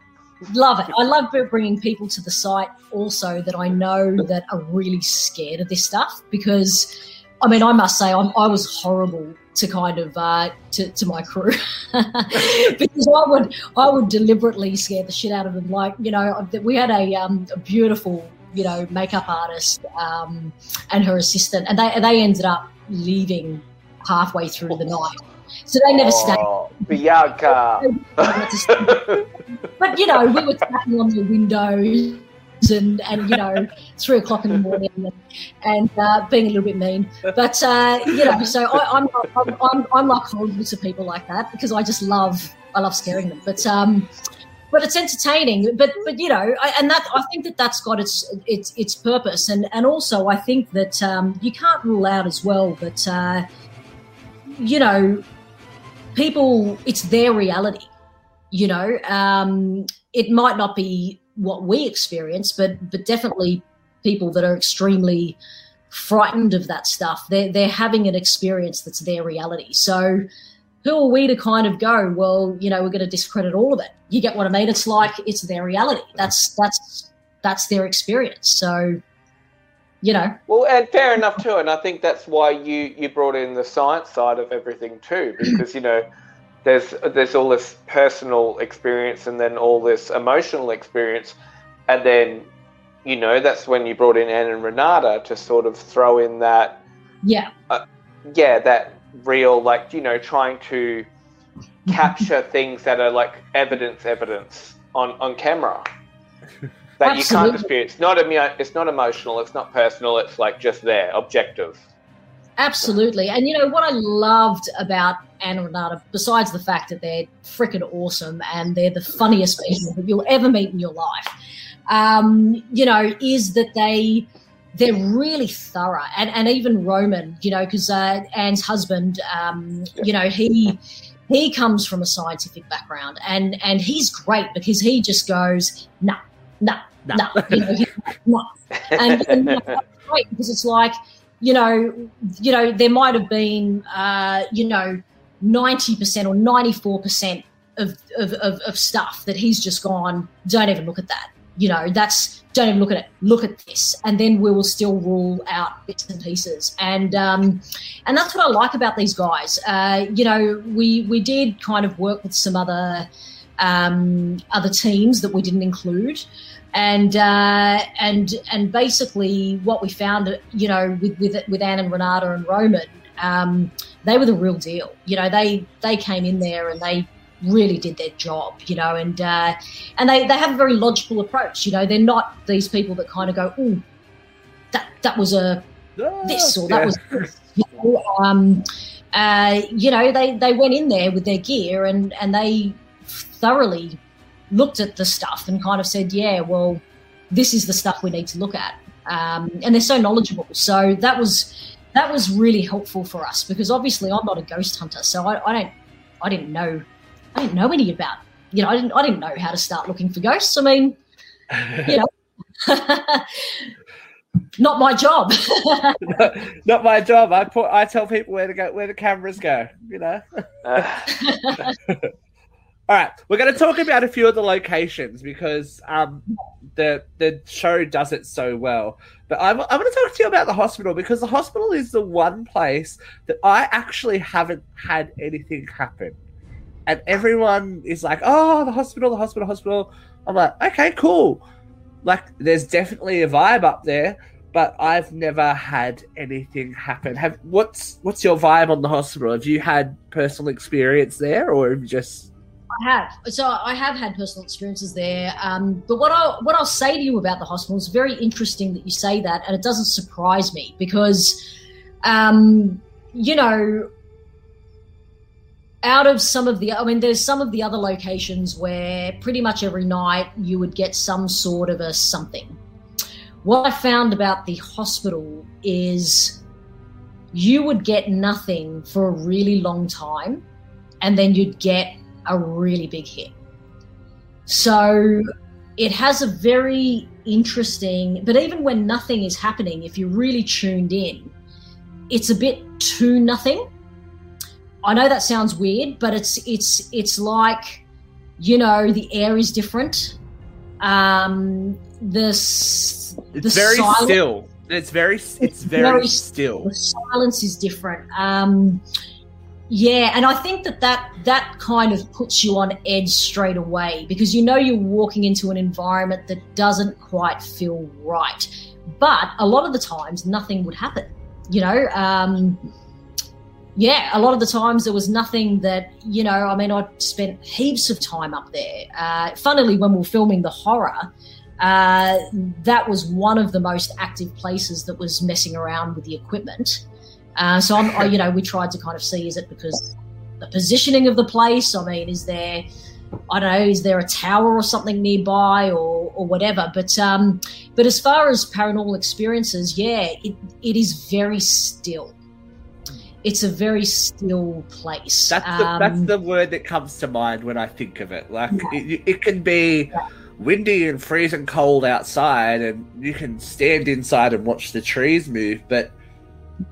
S3: love it. I love bringing people to the site also that I know that are really scared of this stuff because, I mean, I must say I'm, I was horrible to kind of uh, to, to my crew because I would I would deliberately scare the shit out of them. Like you know, we had a, um, a beautiful you know makeup artist um, and her assistant, and they they ended up leaving halfway through the night. So they never
S4: oh, stayed. Bianca.
S3: but you know, we were tapping on the windows and, and you know three o'clock in the morning and, and uh, being a little bit mean. But uh, you know, so I, am I'm, I'm I'm like horrible to people like that because I just love I love scaring them. But um, but it's entertaining. But but you know, I, and that I think that that's got its its its purpose. And and also I think that um, you can't rule out as well that uh, you know people it's their reality. You know, um, it might not be what we experience, but but definitely people that are extremely frightened of that stuff. They're they're having an experience that's their reality. So who are we to kind of go, well, you know, we're going to discredit all of it. You get what I mean? It's like it's their reality. That's that's that's their experience. So you know.
S4: Well, and fair enough too. And I think that's why you you brought in the science side of everything too, because you know there's there's all this personal experience and then all this emotional experience, and then you know that's when you brought in Anne and Renata to sort of throw in that
S3: yeah
S4: uh, yeah that real like you know trying to capture things that are like evidence evidence on on camera that Absolutely. you can't dispute. It's not it's not emotional. It's not personal. It's like just there, objective.
S3: Absolutely. And you know what I loved about Anna and Renata, besides the fact that they're freaking awesome and they're the funniest people that you'll ever meet in your life, um, you know, is that they they're really thorough. And and even Roman, you know, because uh, Anne's husband, um, you know, he he comes from a scientific background and and he's great because he just goes, nah, nah, nah, nah. you know, nah. And, and you know, great because it's like you know, you know, there might have been, uh, you know, 90% or 94% of, of, of, of stuff that he's just gone, don't even look at that. You know, that's, don't even look at it, look at this. And then we will still rule out bits and pieces. And, um, and that's what I like about these guys. Uh, you know, we, we did kind of work with some other, um, other teams that we didn't include and uh, and and basically what we found, you know, with with with Anne and Renata and Roman, um, they were the real deal. You know, they they came in there and they really did their job. You know, and uh, and they they have a very logical approach. You know, they're not these people that kind of go, oh, that that was a this or that yeah. was this. You know, um, uh, you know, they they went in there with their gear and and they thoroughly looked at the stuff and kind of said, yeah, well, this is the stuff we need to look at. Um, and they're so knowledgeable. So that was that was really helpful for us because obviously I'm not a ghost hunter, so I, I don't I didn't know I didn't know any about you know, I didn't I didn't know how to start looking for ghosts. I mean, you know. not my job.
S2: not my job. I put I tell people where to go, where the cameras go. You know. All right, we're going to talk about a few of the locations because um, the the show does it so well. But I'm, I'm going to talk to you about the hospital because the hospital is the one place that I actually haven't had anything happen. And everyone is like, oh, the hospital, the hospital, hospital. I'm like, okay, cool. Like, there's definitely a vibe up there, but I've never had anything happen. Have what's what's your vibe on the hospital? Have you had personal experience there, or have you just
S3: I have. So I have had personal experiences there. Um, but what I'll what I'll say to you about the hospital is very interesting that you say that, and it doesn't surprise me because, um, you know, out of some of the, I mean, there's some of the other locations where pretty much every night you would get some sort of a something. What I found about the hospital is you would get nothing for a really long time, and then you'd get a really big hit. So it has a very interesting, but even when nothing is happening, if you're really tuned in, it's a bit too nothing. I know that sounds weird, but it's it's it's like, you know, the air is different. Um, the
S2: it's the very silence, still. It's very it's, it's very, very, still.
S3: The silence is different. Um, yeah, and I think that, that that kind of puts you on edge straight away because you know you're walking into an environment that doesn't quite feel right. But a lot of the times, nothing would happen. You know, um, yeah, a lot of the times there was nothing that you know. I mean, I spent heaps of time up there. Uh, funnily, when we were filming the horror, uh, that was one of the most active places that was messing around with the equipment. Uh, so I'm, I, you know, we tried to kind of see is it because the positioning of the place? I mean, is there, I don't know, is there a tower or something nearby or or whatever? But um, but as far as paranormal experiences, yeah, it, it is very still. It's a very still place.
S2: That's the, um, that's the word that comes to mind when I think of it. Like yeah. it, it can be. Yeah windy and freezing cold outside and you can stand inside and watch the trees move but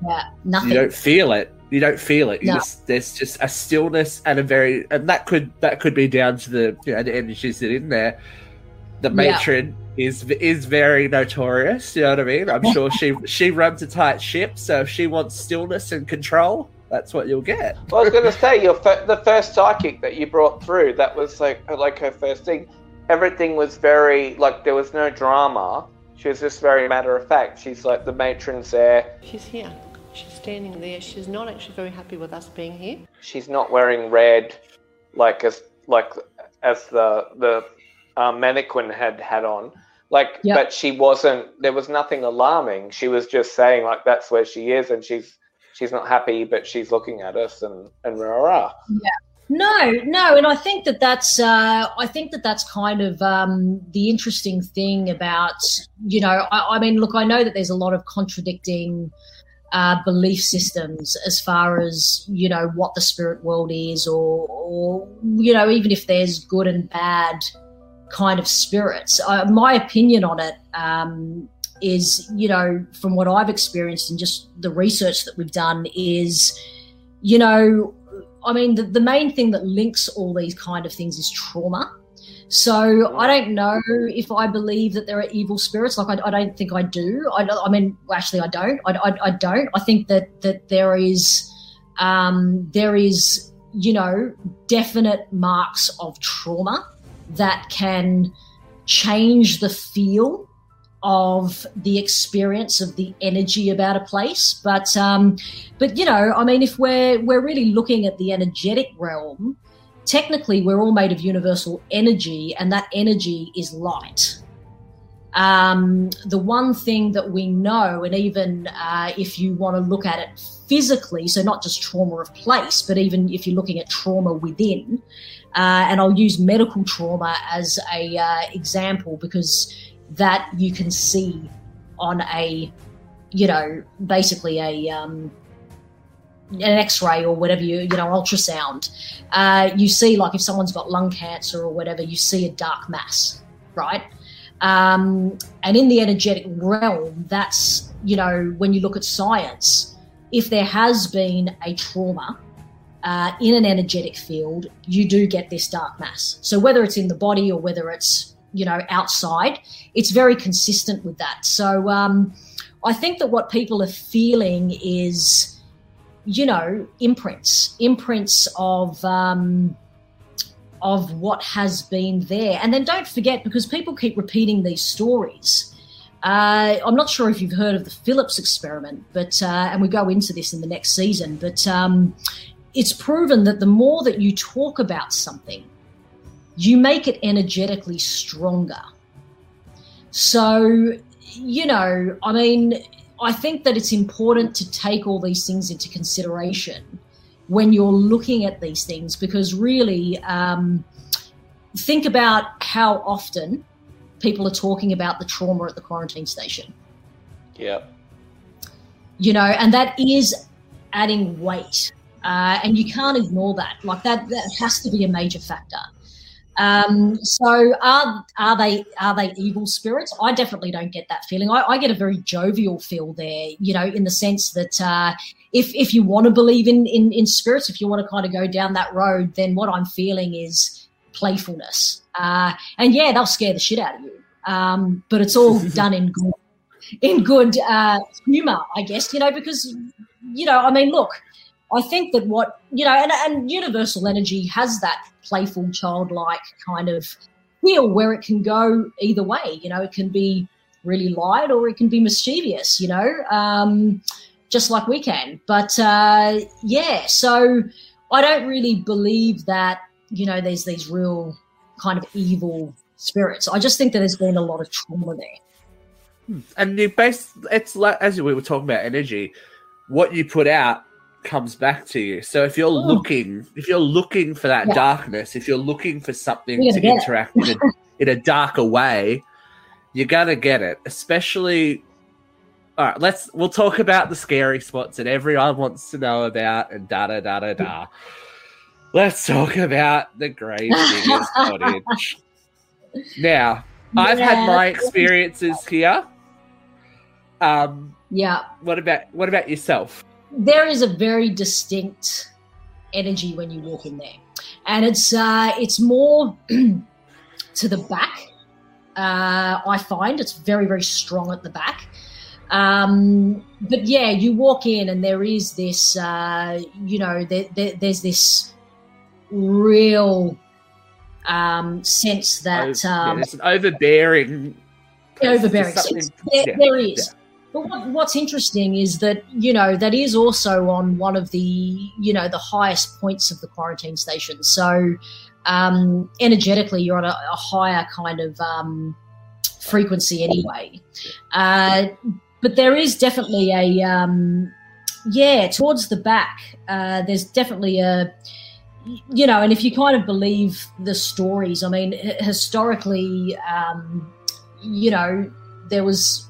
S3: yeah, nothing.
S2: You don't feel it. You don't feel it. You no. just there's just a stillness and a very and that could that could be down to the you know the energies that in there. The matron yeah. is is very notorious. You know what I mean? I'm sure she she runs a tight ship. So if she wants stillness and control, that's what you'll get.
S4: Well, I was going to say your the first psychic that you brought through. That was like like her first thing. Everything was very like there was no drama she was just very matter of fact. She's like the matron's there.
S5: She's here. She's standing there. She's not actually very happy with us being here.
S4: She's not wearing red, like as like as the the um, mannequin had had on. Like, yep. but she wasn't. There was nothing alarming. She was just saying like that's where she is, and she's she's not happy, but she's looking at us and and rah rah.
S3: Yeah. No, no, and I think that that's uh, I think that that's kind of um, the interesting thing about you know I, I, mean look I know that there's a lot of contradicting uh, belief systems as far as you know what the spirit world is or, or you know even if there's good and bad kind of spirits. Uh, my opinion on it um, is you know from what I've experienced and just the research that we've done is you know I mean, the, the main thing that links all these kind of things is trauma. So I don't know if I believe that there are evil spirits. Like I, I don't think I do. I, I mean, actually, I don't. I, I, I, don't. I think that that there is, um, there is, you know, definite marks of trauma that can change the feel of the experience of the energy about a place. But um, but you know, I mean, if we're we're really looking at the energetic realm, technically we're all made of universal energy, and that energy is light. Um, the one thing that we know, and even uh, if you want to look at it physically, so not just trauma of place, but even if you're looking at trauma within, uh, and I'll use medical trauma as a uh, example because that you can see on a, you know, basically a, um, an X-ray or whatever you you know ultrasound, uh, you see like if someone's got lung cancer or whatever, you see a dark mass, right? Um, and in the energetic realm, that's you know when you look at science, if there has been a trauma uh, in an energetic field, you do get this dark mass. So whether it's in the body or whether it's you know outside, it's very consistent with that. So um, I think that what people are feeling is you know, imprints, imprints of um, of what has been there. And then don't forget, because people keep repeating these stories. Uh, I'm not sure if you've heard of the Phillips experiment, but uh, and we go into this in the next season. But um, it's proven that the more that you talk about something, you make it energetically stronger. So, you know, I mean, I think that it's important to take all these things into consideration when you're looking at these things because really um, think about how often people are talking about the trauma at the quarantine station.
S4: Yeah.
S3: You know, and that is adding weight. Uh, and you can't ignore that. Like that, that has to be a major factor. Um, so are are they are they evil spirits? I definitely don't get that feeling. I, I get a very jovial feel there, you know, in the sense that uh, if if you want to believe in, in in spirits, if you want to kind of go down that road, then what I'm feeling is playfulness. Uh, and yeah, they'll scare the shit out of you. Um, but it's all done in good in good uh, humor, I guess, you know, because you know, I mean, look, I think that what you know, and, and universal energy has that playful, childlike kind of feel where it can go either way. You know, it can be really light or it can be mischievous. You know, um, just like we can. But uh, yeah, so I don't really believe that you know there's these real kind of evil spirits. I just think that there's been a lot of trauma there.
S2: Hmm. And you base it's like as we were talking about energy, what you put out comes back to you. So if you're Ooh. looking, if you're looking for that yeah. darkness, if you're looking for something to interact in, a, in a darker way, you're gonna get it. Especially, all right. Let's we'll talk about the scary spots that everyone wants to know about, and da da da da da. Let's talk about the grave diggers cottage. Now, yeah. I've had my experiences here. Um,
S3: yeah.
S2: What about what about yourself?
S3: There is a very distinct energy when you walk in there, and it's uh, it's more to the back. Uh, I find it's very very strong at the back. Um, but yeah, you walk in and there is this, uh, you know, there, there, there's this real um, sense that um,
S2: yeah, it's an overbearing,
S3: overbearing sense. There, yeah, there is. But what, what's interesting is that you know that is also on one of the you know the highest points of the quarantine station. So um, energetically, you're on a, a higher kind of um, frequency anyway. Uh, but there is definitely a um, yeah towards the back. Uh, there's definitely a you know, and if you kind of believe the stories, I mean, historically, um, you know, there was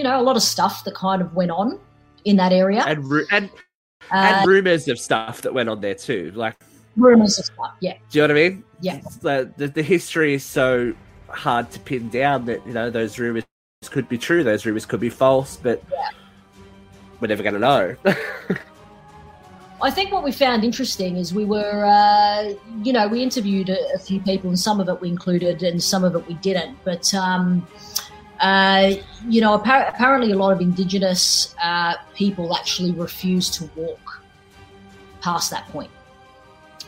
S3: you know, a lot of stuff that kind of went on in that area.
S2: And, and, uh, and rumors of stuff that went on there too. Like,
S3: rumors of stuff, yeah.
S2: Do you know what I mean?
S3: Yeah.
S2: The, the, the history is so hard to pin down that, you know, those rumors could be true, those rumors could be false, but yeah. we're never going to know.
S3: I think what we found interesting is we were, uh, you know, we interviewed a, a, few people, and some of it we included, and some of it we didn't. But um, uh, you know, apparently a lot of Indigenous uh, people actually refuse to walk past that point.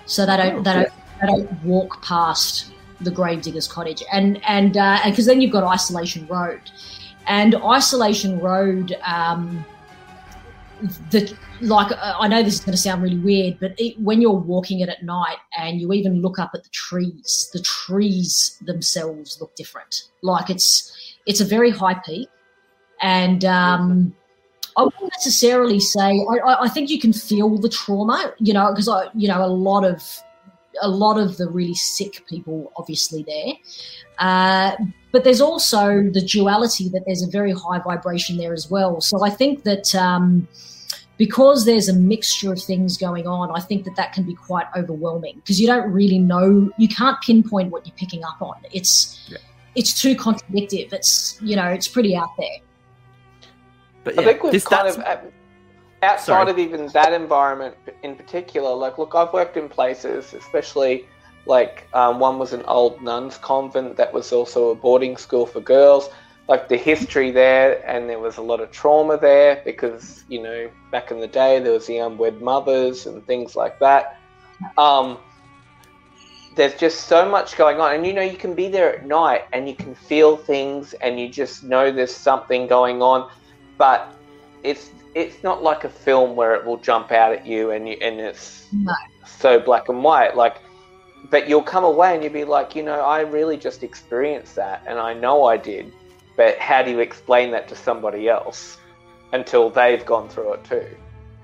S3: So they don't, they don't, they don't walk past the Gravediggers Cottage, and and because uh, then you've got Isolation Road, and Isolation Road. Um, the like I know this is going to sound really weird, but it, when you're walking it at night and you even look up at the trees, the trees themselves look different. Like it's it's a very high peak, and um, I wouldn't necessarily say. I, I think you can feel the trauma, you know, because I, you know, a lot of a lot of the really sick people obviously there. Uh, but there's also the duality that there's a very high vibration there as well. So I think that um, because there's a mixture of things going on, I think that that can be quite overwhelming because you don't really know, you can't pinpoint what you're picking up on. It's
S2: Yeah.
S3: It's too contradictive. It's you know, it's pretty out there.
S2: But
S4: I think we've
S2: this,
S4: kind
S2: that's-
S4: of outside
S2: Sorry.
S4: of even that environment in particular. Like, look, I've worked in places, especially like um, one was an old nuns convent that was also a boarding school for girls. Like the history there, and there was a lot of trauma there because you know back in the day there was the unwed mothers and things like that. Um, there's just so much going on, and you know you can be there at night and you can feel things, and you just know there's something going on. But it's it's not like a film where it will jump out at you and you and it's
S3: No.
S4: so black and white. Like but you'll come away and you'll be like you know i really just experienced that and i know i did. But how do you explain that to somebody else until they've gone through it too?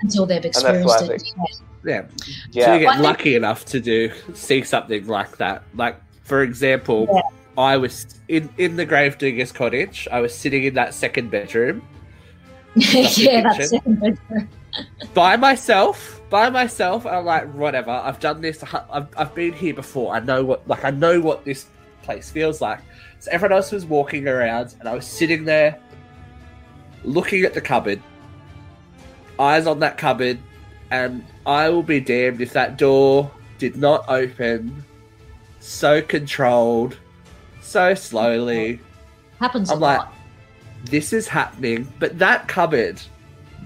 S3: Until they've
S4: that's why I
S3: experienced it.
S2: Yeah.
S4: yeah
S2: So you get
S3: think-
S2: lucky enough to do see something like that. Like for example,
S3: Yeah.
S2: I was in in the Gravedigger's cottage. I was sitting in that second bedroom
S3: yeah, that's
S2: kitchen.
S3: second bedroom.
S2: by myself. By myself, I'm like, whatever. I've done this. I've, I've been here before. I know what like I know what this place feels like. So everyone else was walking around, and I was sitting there, looking at the cupboard, eyes on that cupboard, and I will be damned if that door did not open so controlled, so slowly.
S3: Happens
S2: I'm
S3: a
S2: like,
S3: lot.
S2: this is happening. But that cupboard,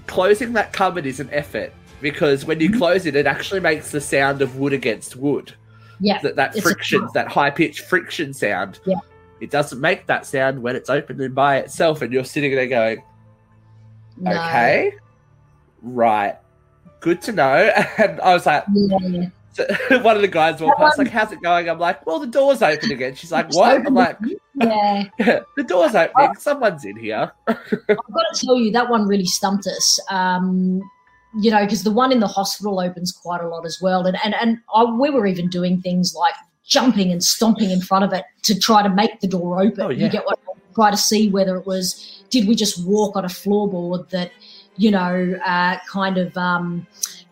S2: closing that cupboard is an effort because when you close it, it actually makes the sound of wood against wood.
S3: Yeah,
S2: That that friction, that high pitched friction sound.
S3: Yeah.
S2: It doesn't make that sound when it's opening by itself, and you're sitting there going,
S3: no.
S2: "Okay, right, good to know." And I was like,
S3: Yeah.
S2: one of the guys walked past, like, "How's it going?" I'm like, "Well, the door's open again." She's like, "What?" I'm like,
S3: yeah.
S2: "The door's opening. Someone's in here."
S3: I've got to tell you, that one really stumped us. Um, you know, because the one in the hospital opens quite a lot as well, and and and I, we were even doing things like jumping and stomping in front of it to try to make the door open.
S2: Oh, yeah.
S3: You get what? Try to see whether it was did we just walk on a floorboard that you know uh, kind of. Um,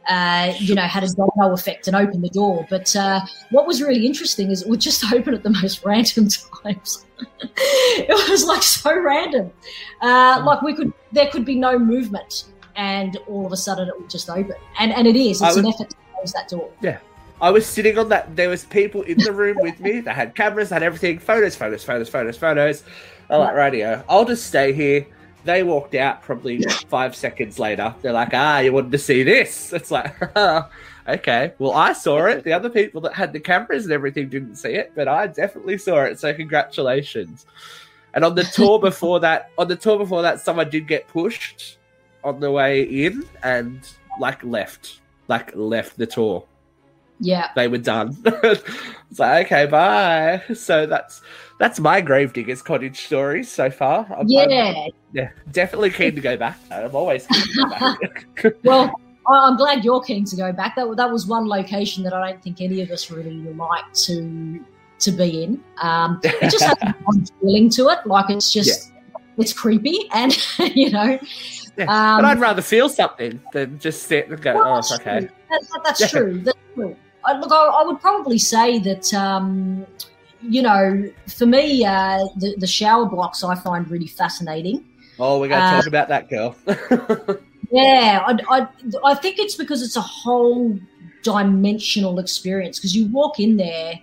S3: uh, you know, had a domino effect and opened the door. But uh, what was really interesting is it would just open at the most random times. it was like so random. Uh, like we could, there could be no movement, and all of a sudden it would just open. And and it is.
S2: I
S3: It's an effort to close that door. Yeah.
S2: I was sitting on that. There was people in the room with me. They had cameras, had everything. Photos, photos, photos, photos, photos. I'm like, radio. I'll just stay here. They walked out probably five seconds later. They're like, ah, you wanted to see this? It's like, okay. Well, I saw it. The other people that had the cameras and everything didn't see it, but I definitely saw it. So congratulations. And on the tour before that, on the tour before that, someone did get pushed on the way in and like left, like left the tour
S3: Yeah.
S2: they were done. it's like okay, bye. So that's that's my Gravediggers Cottage story so far. I'm,
S3: Yeah.
S2: I'm- yeah, definitely keen to go back. I'm always keen to go back.
S3: Well, I'm glad you're keen to go back. That that was one location that I don't think any of us really like to to be in. Um, it just has a feeling to it. Like it's just it's creepy, and you know.
S2: Yeah,
S3: Um,
S2: but I'd rather feel something than just sit and go,
S3: Well,
S2: "Oh, it's okay."
S3: That, that- that's
S2: Yeah.
S3: true. That's true. I, look, I, I would probably say that, um, you know, for me, uh, the, the shower blocks I find really fascinating.
S2: Oh, we're going to
S3: Uh,
S2: talk about that girl.
S3: Yeah, I, I, I think it's because it's a whole dimensional experience because you walk in there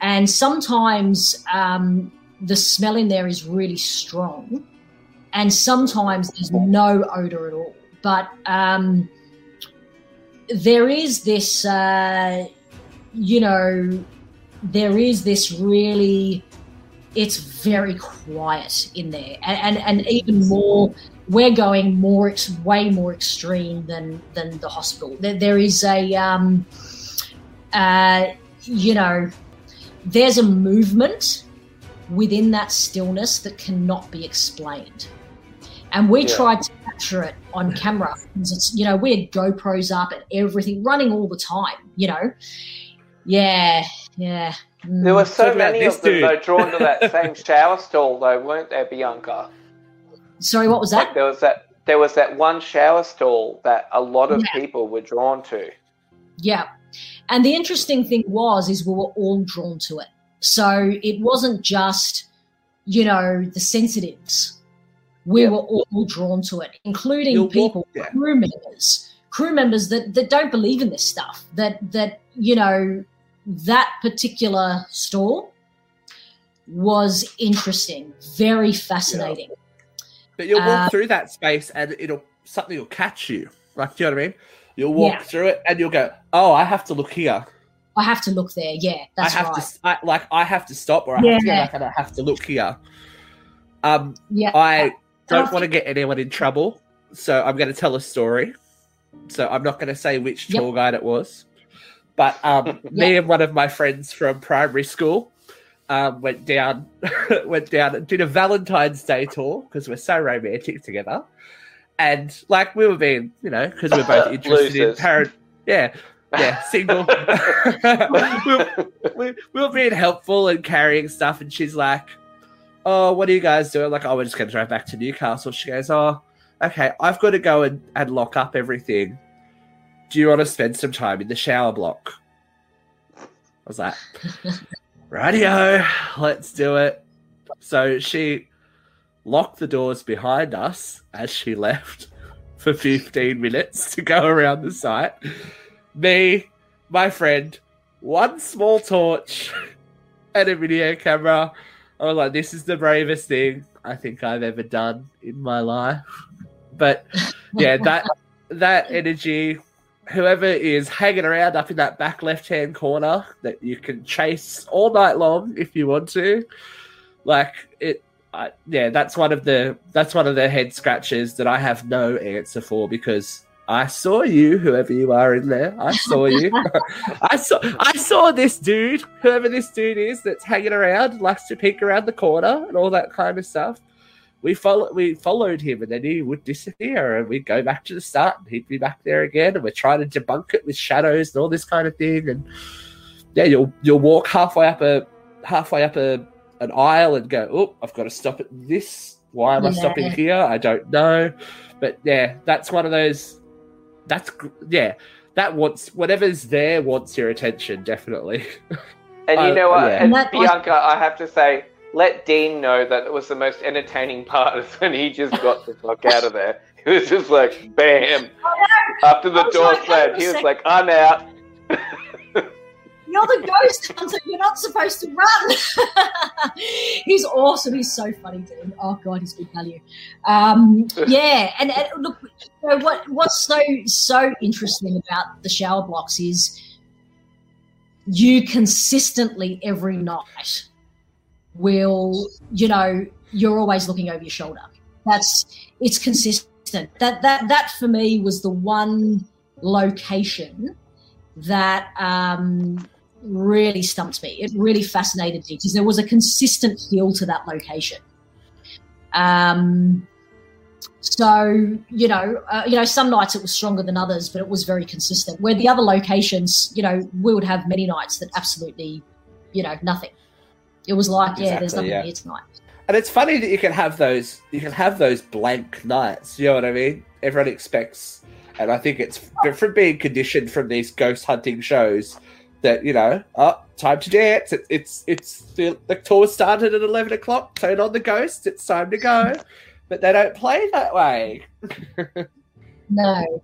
S3: and sometimes um, the smell in there is really strong and sometimes there's no odor at all. But um, there is this, uh, you know, there is this really, it's very quiet in there. And, and, and even more we're going more ex- way more extreme than than the hospital. There, there is a um uh you know there's a movement within that stillness that cannot be explained. And we
S4: Yeah.
S3: tried to capture it on camera. It's you know we had GoPros up and everything running all the time you know yeah yeah Mm.
S4: There were so
S2: Talk
S4: many of them
S2: dude.
S4: though drawn to that same shower stall though, weren't there, Bianca?
S3: sorry what was
S4: Like
S3: that
S4: there was that there was that one shower stall that a lot of
S3: Yeah.
S4: people were drawn to.
S3: Yeah. And the interesting thing was is we were all drawn to it. So it wasn't just, you know, the sensitives. We
S4: Yeah.
S3: were all drawn to it, including
S2: You'll
S3: people, crew members, crew members that, that don't believe in this stuff. That that, you know, that particular stall was interesting, very fascinating.
S2: But you'll walk
S3: Uh,
S2: through that space and it'll something will catch you. Like, do you know what I mean? You'll walk
S3: Yeah.
S2: through it and you'll go, "Oh, I have to look here.
S3: I have to look there. Yeah, that's
S2: I have
S3: right.
S2: to, I, like, I have to stop, or I have to go back and I have to look here." Um,
S3: yeah.
S2: I don't want to get anyone in trouble, so I'm going to tell a story. So I'm not going to say which
S3: Yep.
S2: tour guide it was, but um, me and one of my friends from primary school um, went down, went down and did a Valentine's Day tour because we're so romantic together, and like we were being, you know, because we're both interested in parent, yeah, yeah, single. we, we, we were being helpful and carrying stuff, and she's like, "Oh, what are you guys doing?" Like, "Oh, we're just going to drive back to Newcastle." She goes, "Oh, okay, I've got to go and, and lock up everything. Do you want to spend some time in the shower block?" I was like, "Radio, let's do it." So she locked the doors behind us as she left for 15 minutes to go around the site. Me, my friend, one small torch, and a video camera. I was like, this is the bravest thing I think I've ever done in my life. But yeah, that that energy, whoever is hanging around up in that back left hand corner that you can chase all night long if you want to, like it. I, yeah, that's one of the that's one of the head scratches that I have no answer for because I saw you, whoever you are in there. I saw you. I saw I saw this dude, whoever this dude is that's hanging around, likes to peek around the corner and all that kind of stuff. We follow we followed him and then he would disappear and we'd go back to the start and he'd be back there again and we're trying to debunk it with shadows and all this kind of thing and yeah, you'll you'll walk halfway up a halfway up a an aisle and go, Oh, I've got to stop at this. Why am I
S3: Yeah.
S2: stopping here? I don't know. But yeah, that's one of those that's yeah that wants whatever's there wants your attention definitely
S4: And you know what?
S2: yeah.
S4: And
S3: And that-
S4: Bianca, I have to say, let Dean know that it was the most entertaining part is when he just got the fuck out of there. He was just like, bam. After the door
S3: like,
S4: slammed,
S3: hang on a
S4: he was like, I'm out.
S3: You're the ghost hunter. You're not supposed to run. he's awesome. He's so funny, dude. Oh god, he's good value. Um, yeah, and, and look, you know, what what's so so interesting about the shower blocks is you consistently every night will you know you're always looking over your shoulder. That's it's consistent. That that that for me was the one location that um, really stumped me. It really fascinated me because there was a consistent feel to that location. Um, so you know, uh, you know, some nights it was stronger than others, but it was very consistent. Where the other locations, you know, we would have many nights that absolutely, you know, nothing. It was like, yeah, there's
S2: Exactly,
S3: nothing
S2: yeah.
S3: here tonight.
S2: and it's funny that you can have those you can have those blank nights you know what i mean everyone expects and i think it's from being conditioned from these ghost hunting shows that you know oh time to dance it, it's it's the, the tour started at 11 o'clock turn on the ghost it's time to go but they don't play that way
S3: No,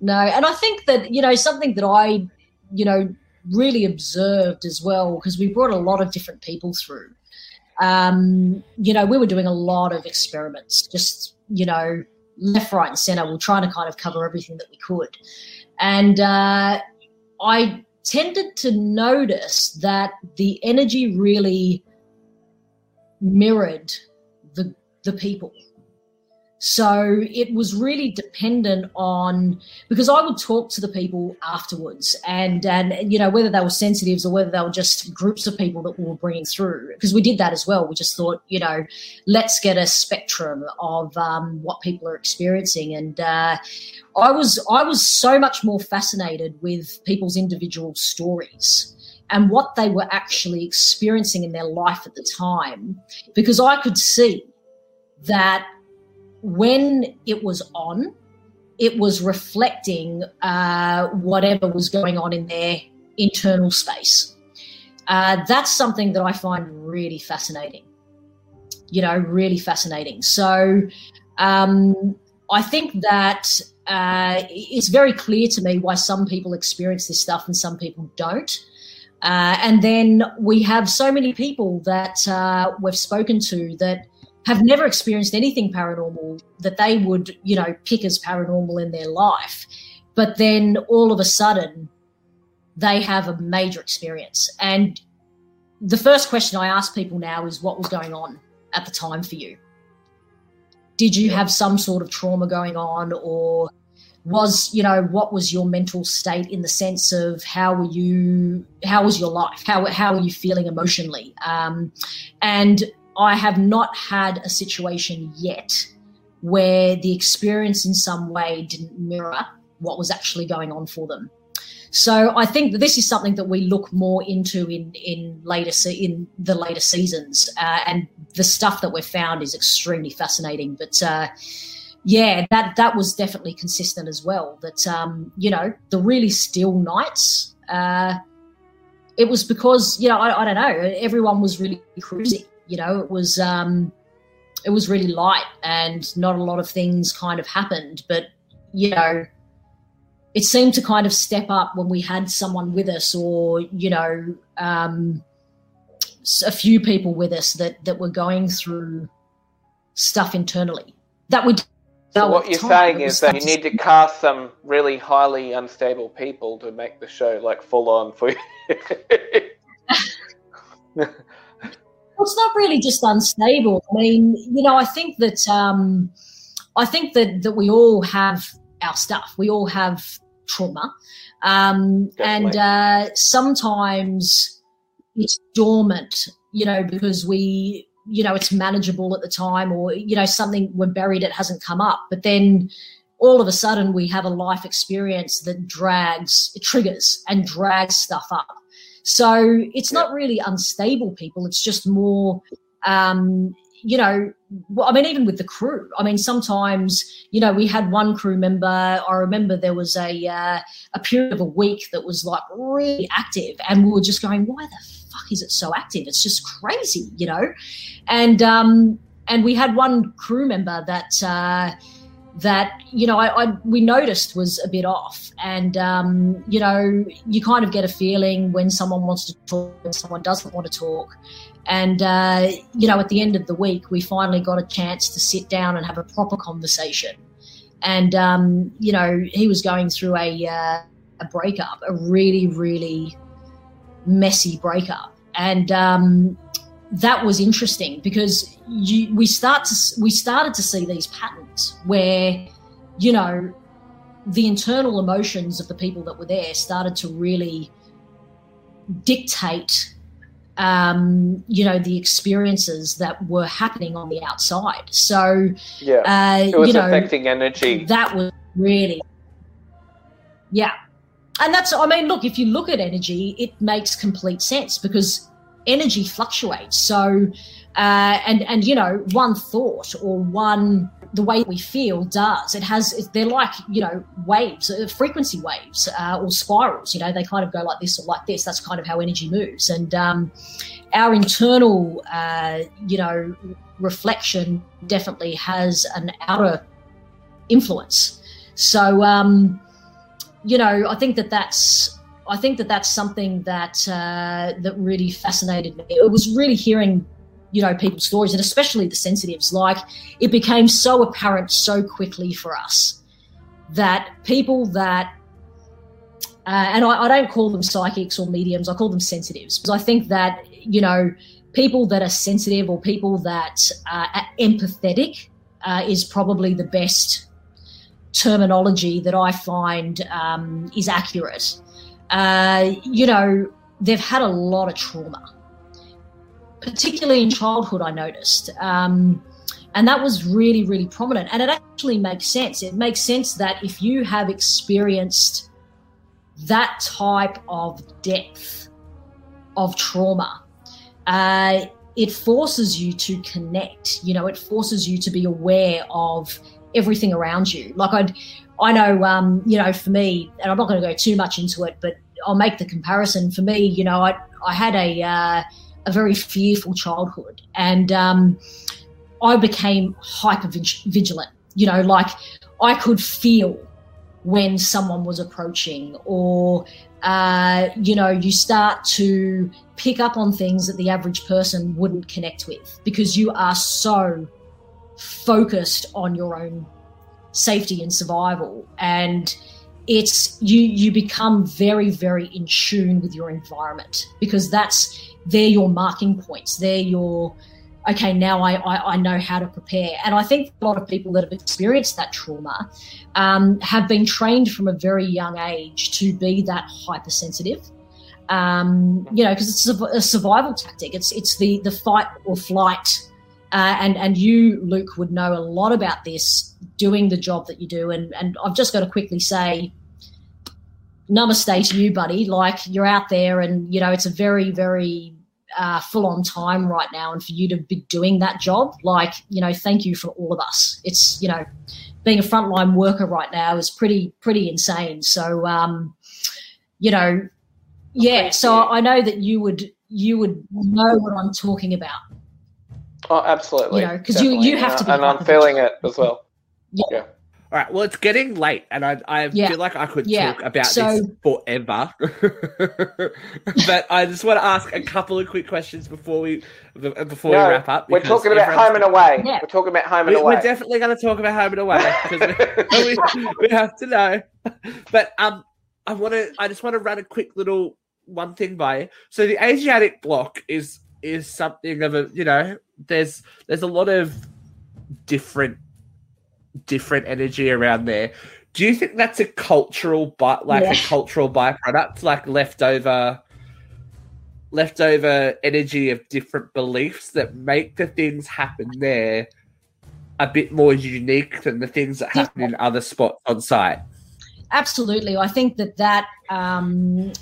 S3: no. And I think that, you know, something that I, you know, really observed as well, because we brought a lot of different people through. Um, you know, we were doing a lot of experiments, just, you know, left, right, and center. We are trying to kind of cover everything that we could. And uh, I tended to notice that the energy really mirrored the the people. So it was really dependent on because I would talk to the people afterwards, and and you know whether they were sensitives or whether they were just groups of people that we were bringing through. Because we did that as well. We just thought, you know, let's get a spectrum of um, what people are experiencing, and uh, I was I was so much more fascinated with people's individual stories and what they were actually experiencing in their life at the time, because I could see that when it was on, it was reflecting uh, whatever was going on in their internal space. Uh, that's something that I find really fascinating. You know, really fascinating. So um, I think that uh, it's very clear to me why some people experience this stuff and some people don't. Uh, and then we have so many people that uh, we've spoken to that have never experienced anything paranormal that they would, you know, pick as paranormal in their life. But then all of a sudden, they have a major experience. And the first question I ask people now is what was going on at the time for you? Did you have some sort of trauma going on or was you know what was your mental state in the sense of how were you how was your life how how were you feeling emotionally um, and i have not had a situation yet where the experience in some way didn't mirror what was actually going on for them so I think that this is something that we look more into in in later se- in the later seasons, uh, and the stuff that we've found is extremely fascinating. But uh, yeah, that that was definitely consistent as well. That um, you know the really still nights. Uh, it was because you know I, I don't know everyone was really cruising. You know it was um, it was really light and not a lot of things kind of happened. But you know it seemed to kind of step up when we had someone with us or you know um, a few people with us that that were going through stuff internally that would
S4: so what you're saying is that you need to cast some really highly unstable people to make the show like full on for you.
S3: well, it's not really just unstable. I mean, you know, I think that um, I think that that we all have our stuff. We all have trauma. Um, and uh, sometimes it's dormant, you know, because we, you know, it's manageable at the time or, you know, something we're buried, it hasn't come up. But then all of a sudden we have a life experience that drags, it triggers and drags stuff up. So it's not really unstable people. It's just more, um, you know, I mean, even with the crew, I mean, sometimes, you know, we had one crew member. I remember there was a uh, a period of a week that was like really active, and we were just going, "Why the fuck is it so active? It's just crazy," you know. And um, and we had one crew member that uh, that you know I, I, we noticed was a bit off, and um, you know, you kind of get a feeling when someone wants to talk, and someone doesn't want to talk, and, uh, you know, at the end of the week, we finally got a chance to sit down and have a proper conversation. And, um, you know, he was going through a, uh, a breakup, a really, really messy breakup. And um, that was interesting because you, we, start to, we started to see these patterns where, you know, the internal emotions of the people that were there started to really dictate um, you know, the experiences that were happening on the outside. So,
S4: yeah, uh, it was you know, affecting energy.
S3: That was really, yeah. And that's, I mean, look, if you look at energy, it makes complete sense because energy fluctuates. So, uh, and, and, you know, one thought or one the way we feel does. It has, they're like, you know, waves, uh, frequency waves uh, or spirals, you know, they kind of go like this or like this. That's kind of how energy moves. And um, our internal, uh, you know, reflection definitely has an outer influence. So, um, you know, I think that that's, I think that that's something that uh, that really fascinated me. It was really hearing you know people's stories and especially the sensitives like it became so apparent so quickly for us that people that uh, and I, I, don't call them psychics or mediums i call them sensitives because i think that you know people that are sensitive or people that uh, are empathetic uh, is probably the best terminology that i find um, is accurate. Uh, you know they've had a lot of trauma particularly in childhood, I noticed. Um, and that was really, really prominent. And it actually makes sense. It makes sense that if you have experienced that type of depth of trauma, uh, it forces you to connect. You know, it forces you to be aware of everything around you. Like I, I know, um, you know, for me, and I'm not going to go too much into it, but I'll make the comparison. For me, you know, I I had a uh, a very fearful childhood, and um, I became hyper vigilant. You know, like I could feel when someone was approaching, or uh, you know, you start to pick up on things that the average person wouldn't connect with because you are so focused on your own safety and survival and it's you you become very very in tune with your environment because that's they're your marking points. They're your okay now I, I, I know how to prepare. And i think a lot of people that have experienced that trauma um, have been trained from a very young age to be that hypersensitive. Um, you know because it's a, survival tactic. It's it's the the fight or flight. Uh, and and you luke would know a lot about this doing the job that you do. And and i've just got to quickly say namaste to you, buddy. Like you're out there, and you know it's a very, very uh, full on time right now, and for you to be doing that job, like you know, thank you for all of us. It's you know, being a frontline worker right now is pretty, pretty insane. So, um, you know, yeah. So I know that you would you would know what I'm talking about.
S4: Oh, absolutely.
S3: You know, because you you have to be,
S4: and I'm feeling it as well.
S3: yeah. yeah.
S2: All right. Well, it's getting late, and I I yeah. feel like I could yeah. talk about so, this forever. but I just want to ask a couple of quick questions before we before no, we wrap up.
S4: We're talking about home and away. Yeah. We're talking about home and
S2: we,
S4: away.
S2: We're definitely going to talk about home and away because we, we, we have to know. But um, I want to. I just want to run a quick little one thing by you. So the Asiatic block is is something of a you know there's there's a lot of different different energy around there. Do you think that's a cultural, but like yeah. a cultural byproduct, like leftover, leftover energy of different beliefs that make the things happen there a bit more unique than the things that happen yeah. in other spots on site?
S3: Absolutely, I think that that um,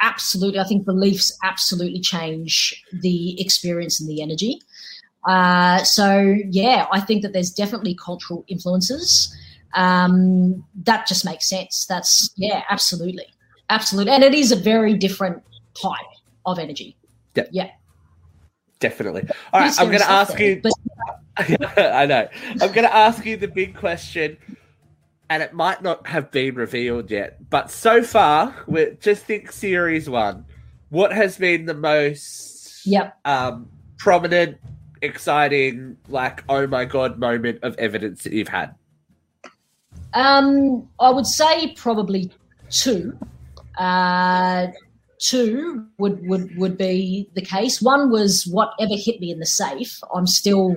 S3: absolutely. I think beliefs absolutely change the experience and the energy. Uh, so yeah, I think that there's definitely cultural influences. Um, that just makes sense. That's yeah, absolutely, absolutely, and it is a very different type of energy.
S2: Yeah,
S3: yeah,
S2: definitely. All right, I'm going to ask there, you. But... I know. I'm going to ask you the big question, and it might not have been revealed yet, but so far, we just think series one. What has been the most
S3: yep.
S2: um, prominent exciting, like, oh my god moment of evidence that you've had?
S3: Um, I would say probably two. Uh, two would, would would be the case. One was whatever hit me in the safe. I'm still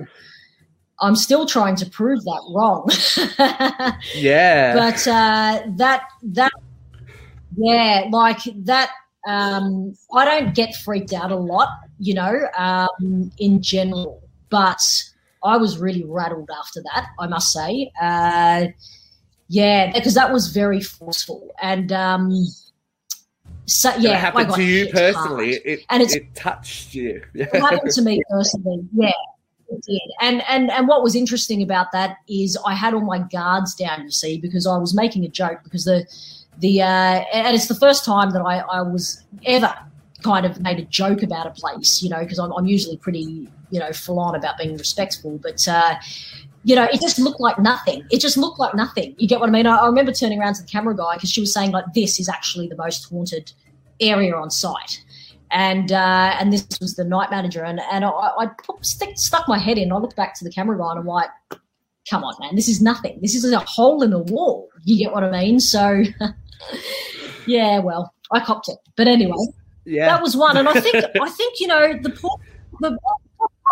S3: I'm still trying to prove that wrong.
S2: yeah.
S3: But uh, that that yeah, like that. Um, I don't get freaked out a lot you know, um, in general. But I was really rattled after that, I must say. Uh, yeah, because that was very forceful. And um, so, yeah,
S2: it happened to you personally. It, and it touched you.
S3: it happened to me personally. Yeah, it did. And and and what was interesting about that is I had all my guards down. You see, because I was making a joke because the the uh, and it's the first time that I, I was ever kind of made a joke about a place, you know, because I'm, I'm, usually pretty, you know, full on about being respectful. But, uh, you know, it just looked like nothing. It just looked like nothing. You get what I mean? I, I remember turning around to the camera guy because she was saying, like, this is actually the most haunted area on site. And uh, and this was the night manager. And, and I, I stick, stuck my head in. I looked back to the camera guy and I'm like, come on, man, this is nothing. This is a hole in the wall. You get what I mean? So, yeah, well, I copped it. But anyway. Yeah, that was one, and I think I think you know the the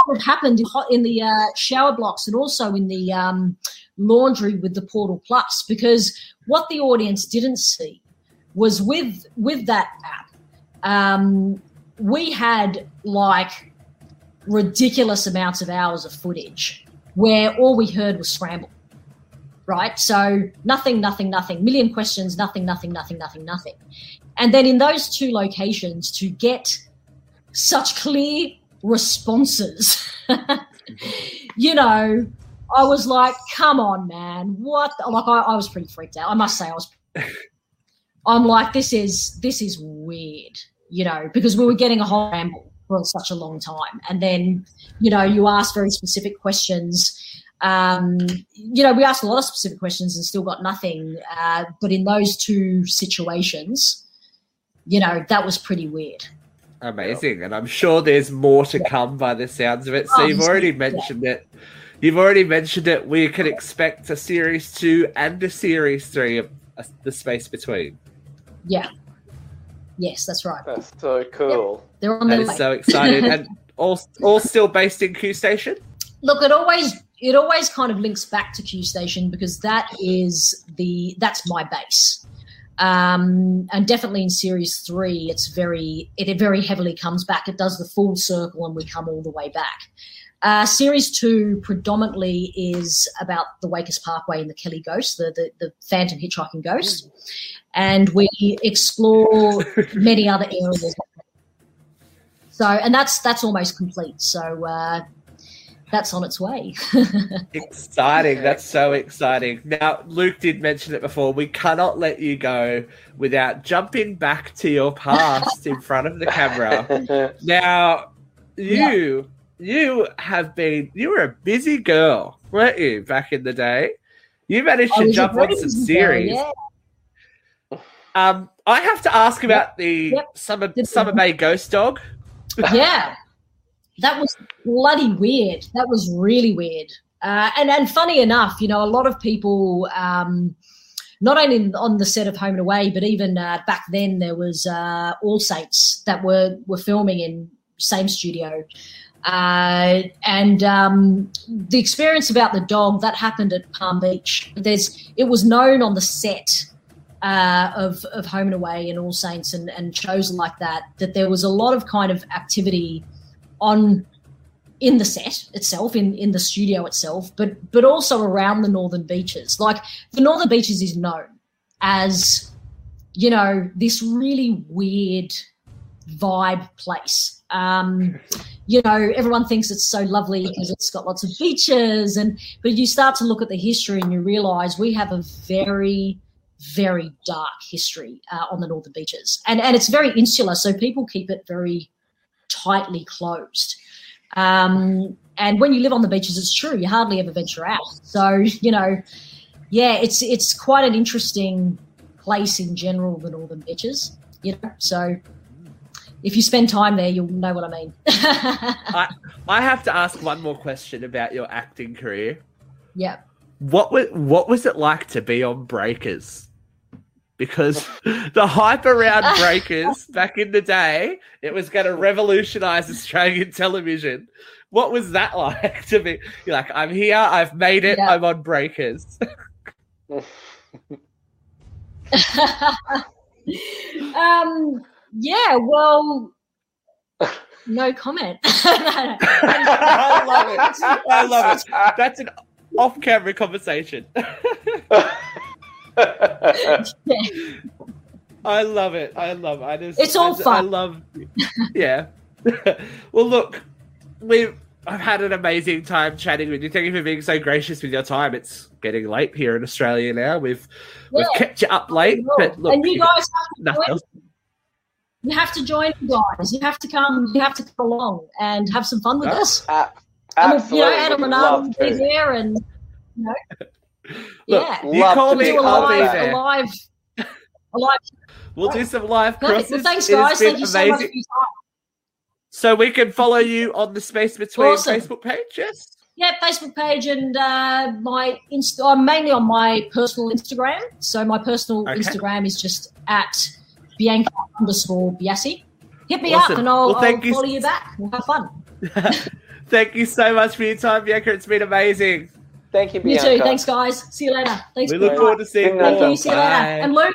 S3: what happened in the uh, shower blocks and also in the um, laundry with the Portal Plus because what the audience didn't see was with with that app, um, we had like ridiculous amounts of hours of footage where all we heard was scramble right? So nothing, nothing, nothing, million questions, nothing, nothing, nothing, nothing, nothing. And then in those two locations, to get such clear responses. you know, I was like, come on, man. What? Like, I, I was pretty freaked out. I must say, I was. I'm like, this is this is weird, you know, because we were getting a whole ramble for such a long time, and then, you know, you ask very specific questions. Um, you know, we asked a lot of specific questions and still got nothing. Uh, but in those two situations, you know, that was pretty weird.
S2: Amazing, and I'm sure there's more to come by the sounds of it. So
S3: Oh,
S2: you've already mentioned it. You've already mentioned it. We can expect a series two and a series three of uh, the space between.
S3: Yeah. Yes, that's right.
S4: That's so cool.
S3: They're on
S2: That
S3: their
S2: is
S3: way.
S2: so excited, and all all still based in Q Station.
S3: Look, it always it always kind of links back to Q Station because that is the that's my base. Um, and definitely in series three, it's very it, it very heavily comes back. It does the full circle, and we come all the way back. Uh, series two predominantly is about the Wakehurst Parkway and the Kelly Ghost, the, the the Phantom hitchhiking ghost, and we explore many other areas. So, and that's that's almost complete. So uh, that's on its way.
S2: Exciting. That's so exciting. Now, Luke did mention it before. We cannot let you go without jumping back to your past in front of the camera. Now, you you have been you were a busy girl, weren't you, back in the day? You managed to jump
S3: very
S2: on some
S3: busy girl,
S2: series.
S3: yeah.
S2: Um, I have to ask about the
S3: Yep.
S2: Summer
S3: Did-
S2: Summer Bay Ghost Dog.
S3: yeah, that was bloody weird. That was really weird. Uh, and and funny enough, you know, a lot of people, um, not only on the set of Home and Away, but even uh, back then, there was uh, All Saints that were were filming in same studio. Uh, and um, the experience about the dog that happened at Palm Beach. There's it was known on the set uh, of of Home and Away and All Saints and, and shows like that that there was a lot of kind of activity on in the set itself, in in the studio itself, but but also around the northern beaches. Like the northern beaches is known as you know this really weird vibe place. Um, you know, everyone thinks it's so lovely because it's got lots of beaches, and but you start to look at the history and you realize we have a very very dark history uh, on the northern beaches, and and it's very insular, so people keep it very tightly closed. Um, and when you live on the beaches, it's true you hardly ever venture out. So you know, yeah, it's it's quite an interesting place in general, the northern beaches. You know, so if you spend time there, you'll know what I mean.
S2: I I have to ask one more question about your acting career.
S3: yeah.
S2: What was what was it like to be on Breakers? Because the hype around Breakers back in the day, it was going to revolutionize Australian television. What was that like to be? You're like, I'm here, I've made it,
S3: Yeah.
S2: I'm on Breakers.
S3: um. Yeah. Well. No comment.
S2: I love it. I love it. That's an off-camera conversation. I love it. I love. I just.
S3: It's all
S2: I,
S3: fun.
S2: I love. Yeah. well, look, we've. I've had an amazing time chatting with you. Thank you for being so gracious with your time. It's getting late here in Australia now. We've we've kept you up late, oh, but look,
S3: and you guys have to join, you have to join guys. You have to come. You have to come along and have some fun with
S2: Oh,
S3: us.
S4: A-
S3: And,
S4: Absolutely.
S3: you know, Adam and I will be
S4: to.
S3: there, and you know,
S2: Look,
S3: yeah,
S2: you call me,
S3: do
S4: be
S3: a
S2: I'll be there.
S3: a live.
S2: We'll do some live
S3: Perfect.
S2: crosses.
S3: Well, thanks, guys. Thank you so much for your time.
S2: So we can follow you on the Space Between
S3: Awesome.
S2: Facebook page, yes?
S3: Yeah, Facebook page and uh, my Insta. I'm mainly on my personal Instagram. So my personal
S2: Okay.
S3: Instagram is just at Bianca underscore Biasi. Hit me
S2: Awesome.
S3: up and I'll,
S2: Well, thank
S3: I'll
S2: you.
S3: follow you back. We'll have fun.
S2: Thank you so much for your time, Bianca. It's been amazing.
S4: Thank you,
S3: You too. Thanks, guys. See you later. Thanks.
S2: We look forward to seeing you.
S3: Thank you. See you later. And Luke,